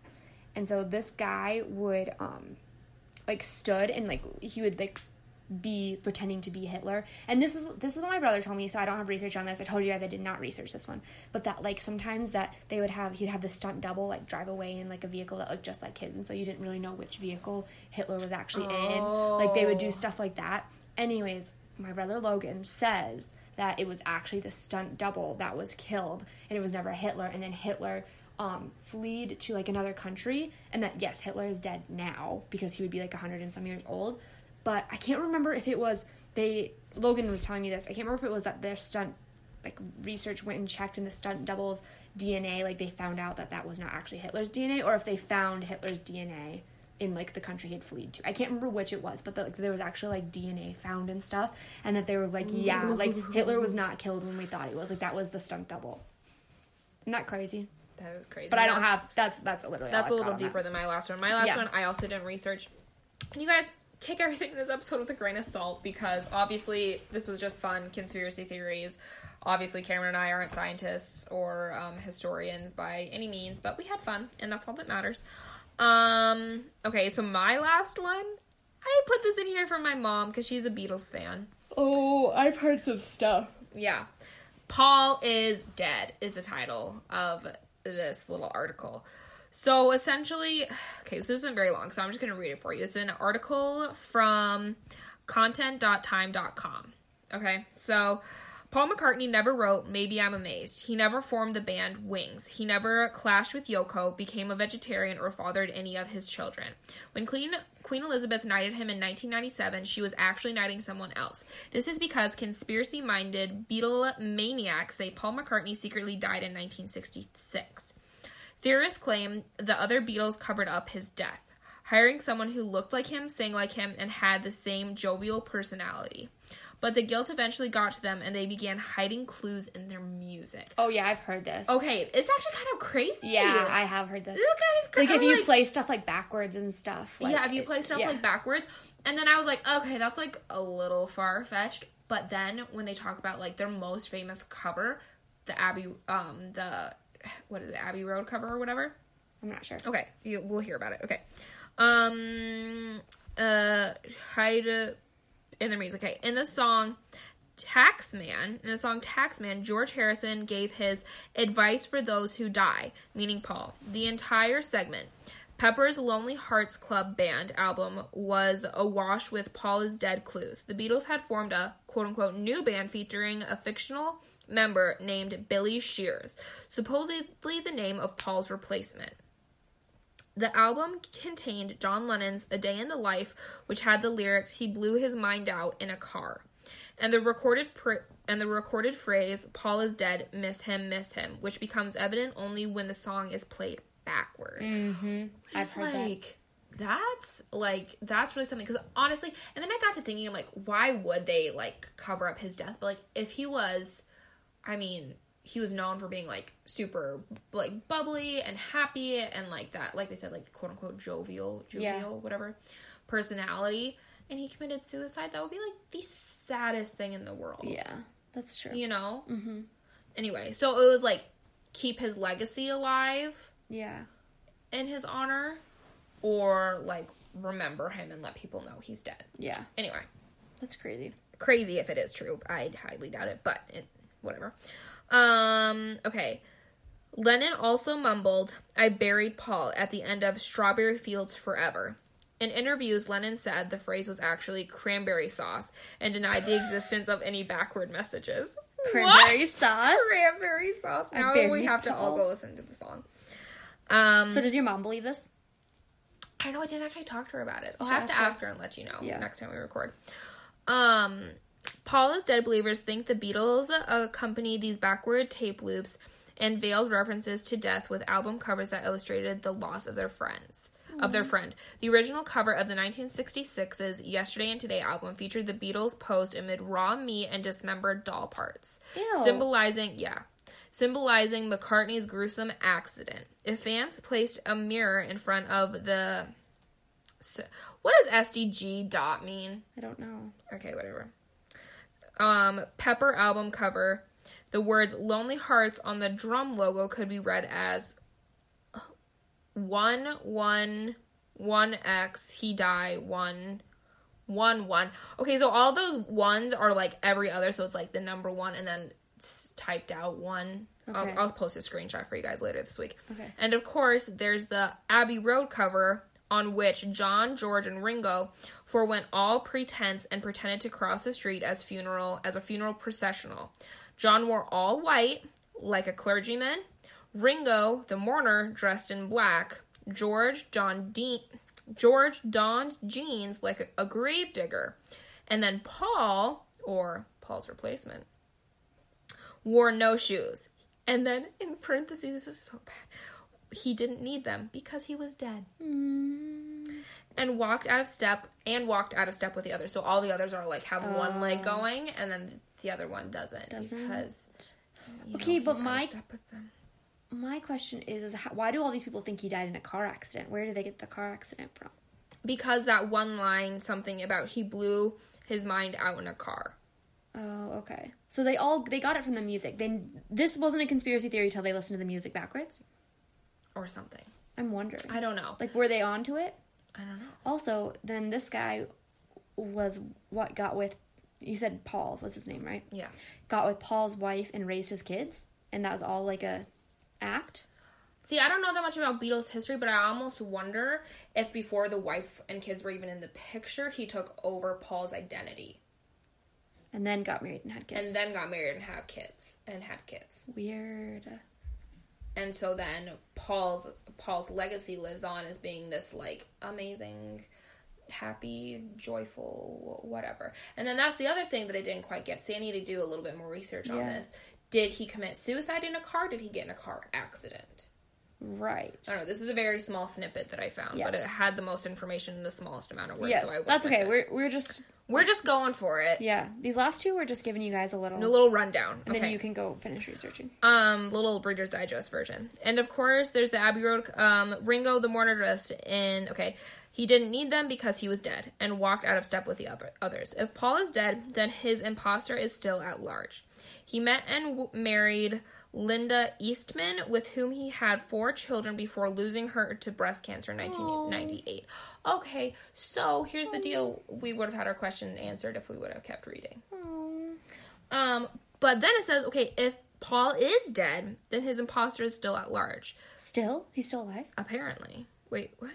And so this guy would um like stood and like he would like be pretending to be Hitler. And this is this is what my brother told me, so I don't have research on this. I told you guys I did not research this one. But that like sometimes that they would have he'd have the stunt double like drive away in like a vehicle that looked just like his and so you didn't really know which vehicle Hitler was actually in. Like they would do stuff like that. Anyways, my brother Logan says that it was actually the stunt double that was killed and it was never Hitler and then Hitler um, fled to like another country and that yes Hitler is dead now because he would be like 100 and some years old but I can't remember if it was they Logan was telling me this I can't remember if it was that their stunt like research went and checked in the stunt doubles DNA like they found out that that was not actually Hitler's DNA or if they found Hitler's DNA in like the country he'd fled to. I can't remember which it was, but that, like there was actually like DNA found and stuff, and that they were like, yeah, like Hitler was not killed when we thought he was. Like that was the stunt double. Isn't that crazy? That is crazy. But I don't have. That's that's literally. That's a little deeper that. than my last one. My last Yeah. one, I also didn't research. And you guys take everything in this episode with a grain of salt because obviously this was just fun conspiracy theories. Obviously, Cameron and I aren't scientists or um, historians by any means, but we had fun, and that's all that matters. Um, okay, so my last one, I put this in here for my mom because she's a Beatles fan. Oh, I've heard some stuff. Yeah. Paul is dead is the title of this little article. So essentially, okay, this isn't very long, so I'm just going to read it for you. It's an article from content.time.com. Okay, so Paul McCartney never wrote Maybe I'm Amazed. He never formed the band Wings. He never clashed with Yoko, became a vegetarian, or fathered any of his children. When Queen, Queen Elizabeth knighted him in 1997, she was actually knighting someone else. This is because conspiracy minded Beatle maniacs say Paul McCartney secretly died in 1966. Theorists claim the other Beatles covered up his death, hiring someone who looked like him, sang like him, and had the same jovial personality. But the guilt eventually got to them and they began hiding clues in their music. Oh yeah, I've heard this. Okay, it's actually kind of crazy. Yeah, I have heard this. It's kind of Like if I'm you play stuff like backwards and stuff. Like, yeah, if you play stuff yeah. like backwards, and then I was like, okay, that's like a little far fetched. But then when they talk about like their most famous cover, the Abbey, um, the what is it, Abbey Road cover or whatever. I'm not sure. Okay, you, we'll hear about it. Okay, um, uh, hide in their music. Okay, in the song Taxman, in the song Taxman, George Harrison gave his advice for those who die, meaning Paul. The entire segment, Pepper's Lonely Hearts Club Band album, was awash with Paul is Dead clues. The Beatles had formed a quote unquote new band featuring a fictional member named Billy Shears, supposedly the name of Paul's replacement. The album contained John Lennon's A Day in the Life, which had the lyrics "He blew his mind out in a car," and the recorded pr- and the recorded phrase "Paul is dead, miss him, miss him," which becomes evident only when the song is played backward. Mm-hmm. I've heard that. like that's like that's really something because honestly, and then I got to thinking, I'm like, why would they like cover up his death? But like, if he was, I mean, he was known for being like super like bubbly and happy and like that, like they said, like quote unquote jovial, jovial, Yeah. whatever personality, and he committed suicide. That would be like the saddest thing in the world. Yeah, that's true. you know. Mm-hmm. Anyway, so it was like keep his legacy alive Yeah. in his honor or like remember him and let people know he's dead. Yeah. Anyway, That's crazy. crazy if it is true. I highly doubt it, but it, whatever. Um, okay. Lennon also mumbled, I buried Paul at the end of Strawberry Fields Forever. In interviews, Lennon said the phrase was actually cranberry sauce and denied the existence of any backward messages. cranberry What? sauce. Cranberry sauce. Now we have to all go listen to the song. Um, So does your mom believe this? I know I didn't actually talk to her about it. I'll should have to ask her. her and let you know Yeah. next time we record. Um, Paul is dead believers think the Beatles accompanied these backward tape loops and veiled references to death with album covers that illustrated the loss of their friends. Of their mm-hmm. friend. The original cover of the 1966's Yesterday and Today album featured the Beatles posed amid raw meat and dismembered doll parts. Ew. Symbolizing, yeah, symbolizing McCartney's gruesome accident. If fans placed a mirror in front of the what does SDG dot mean? I don't know. Okay, whatever. Um, Pepper album cover. The words "Lonely Hearts" on the drum logo could be read as one one one X. He die one one one. Okay, so all those ones are like every other, so it's like the number one and then typed out one. Okay. I'll, I'll post a screenshot for you guys later this week. Okay. And of course, there's the Abbey Road cover on which John, George, and Ringo forewent all pretense and pretended to cross the street as funeral as a funeral processional. John wore all white, like a clergyman. Ringo, the mourner, dressed in black. George, Dean, George donned jeans like a, a grave digger. And then Paul, or Paul's replacement, wore no shoes. And then in parentheses, this is so bad. He didn't need them because he was dead. Mm. And walked out of step and walked out of step with the others. So all the others are like have one leg oh. going and then the other one doesn't. Doesn't. Because Okay, know, but he's out of my- step with them. My question is, is how, why do all these people think he died in a car accident? Where do they get the car accident from? because that one line something about he blew his mind out in a car. Oh, okay. So they all they got it from the music. Then this wasn't a conspiracy theory till they listened to the music backwards. Or something. I'm wondering. I don't know. Like, were they onto it? I don't know. Also, then this guy was what got with. You said Paul was his name, right? Yeah. Got with Paul's wife and raised his kids, and that was all like a act. See, I don't know that much about Beatles history, but I almost wonder if before the wife and kids were even in the picture, he took over Paul's identity And then got married and had kids. and then got married and had kids and had kids. Weird. And so then Paul's Paul's legacy lives on as being this like amazing happy, joyful, whatever. And then that's the other thing that I didn't quite get. So I need to do a little bit more research on Yeah. this. Did he commit suicide in a car? Did he get in a car accident? Right. I don't know. This is a very small snippet that I found, but it had the most information in the smallest amount of words. Yes, so I that's okay. it. We're we're just We're just going for it. yeah. These last two, we're just giving you guys a little, A little rundown. and okay. then you can go finish researching. um little Reader's Digest version. And of course, there's the Abbey Road um Ringo the mourner dressed in okay. He didn't need them because he was dead and walked out of step with the other, others. If Paul is dead, then his imposter is still at large. He met and w- married Linda Eastman, with whom he had four children before losing her to breast cancer in 1998. Okay, so here's the deal. We would have had our question answered if we would have kept reading. Um, but then it says, okay, if Paul is dead, then his imposter is still at large. Still, he's still alive. Apparently. Wait, what?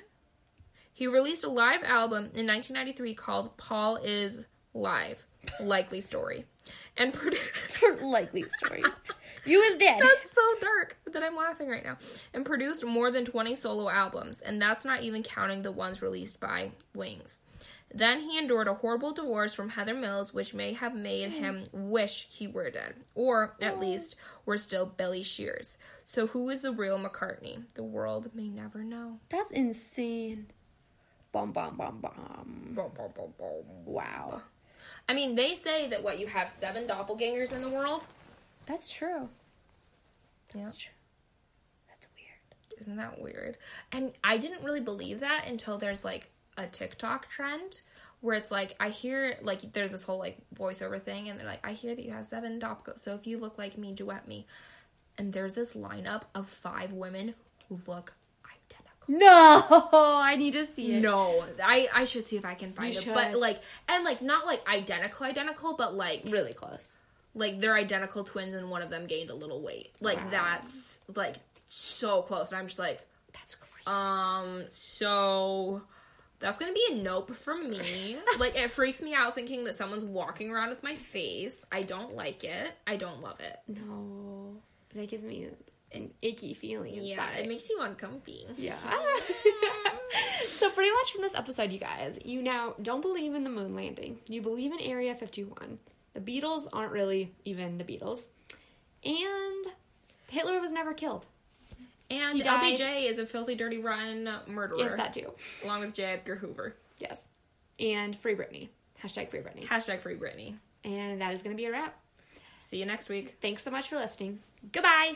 He released a live album in 1993 called Paul is Live. Likely story. And produced. Likely story. you is dead. That's so dark that I'm laughing right now. And produced more than 20 solo albums, and that's not even counting the ones released by Wings. Then he endured a horrible divorce from Heather Mills, which may have made him wish he were dead, or at oh. least were still Billy Shears. So, who is the real McCartney? The world may never know. That's insane. Bum bum bum bum. Wow. I mean, they say that what you have seven doppelgangers in the world. That's true. Yeah. That's true. That's weird. Isn't that weird? And I didn't really believe that until there's like a TikTok trend where it's like I hear like there's this whole like voiceover thing and they're like I hear that you have seven doppelgangers. So if you look like me, duet me. And there's this lineup of five women who look. No, I need to see it. No, I I should see if I can find You it. But should. like and like not like identical identical, but like Really close. like they're identical twins and one of them gained a little weight. Like that's like so close. And I'm just like That's crazy. um so That's gonna be a nope from me. like it freaks me out thinking that someone's walking around with my face. I don't like it. I don't love it. No, that gives me an icky feeling inside. Yeah, it makes you uncomfy. Yeah. so pretty much from this episode, you guys, you now don't believe in the moon landing. You believe in Area 51. The Beatles aren't really even the Beatles. And Hitler was never killed. And LBJ is a filthy, dirty, rotten murderer. Yes, that too. Along with J. Edgar Hoover. Yes. And Free Britney. Hashtag Free Britney. Hashtag free Britney. And that is going to be a wrap. See you next week. Thanks so much for listening. Goodbye.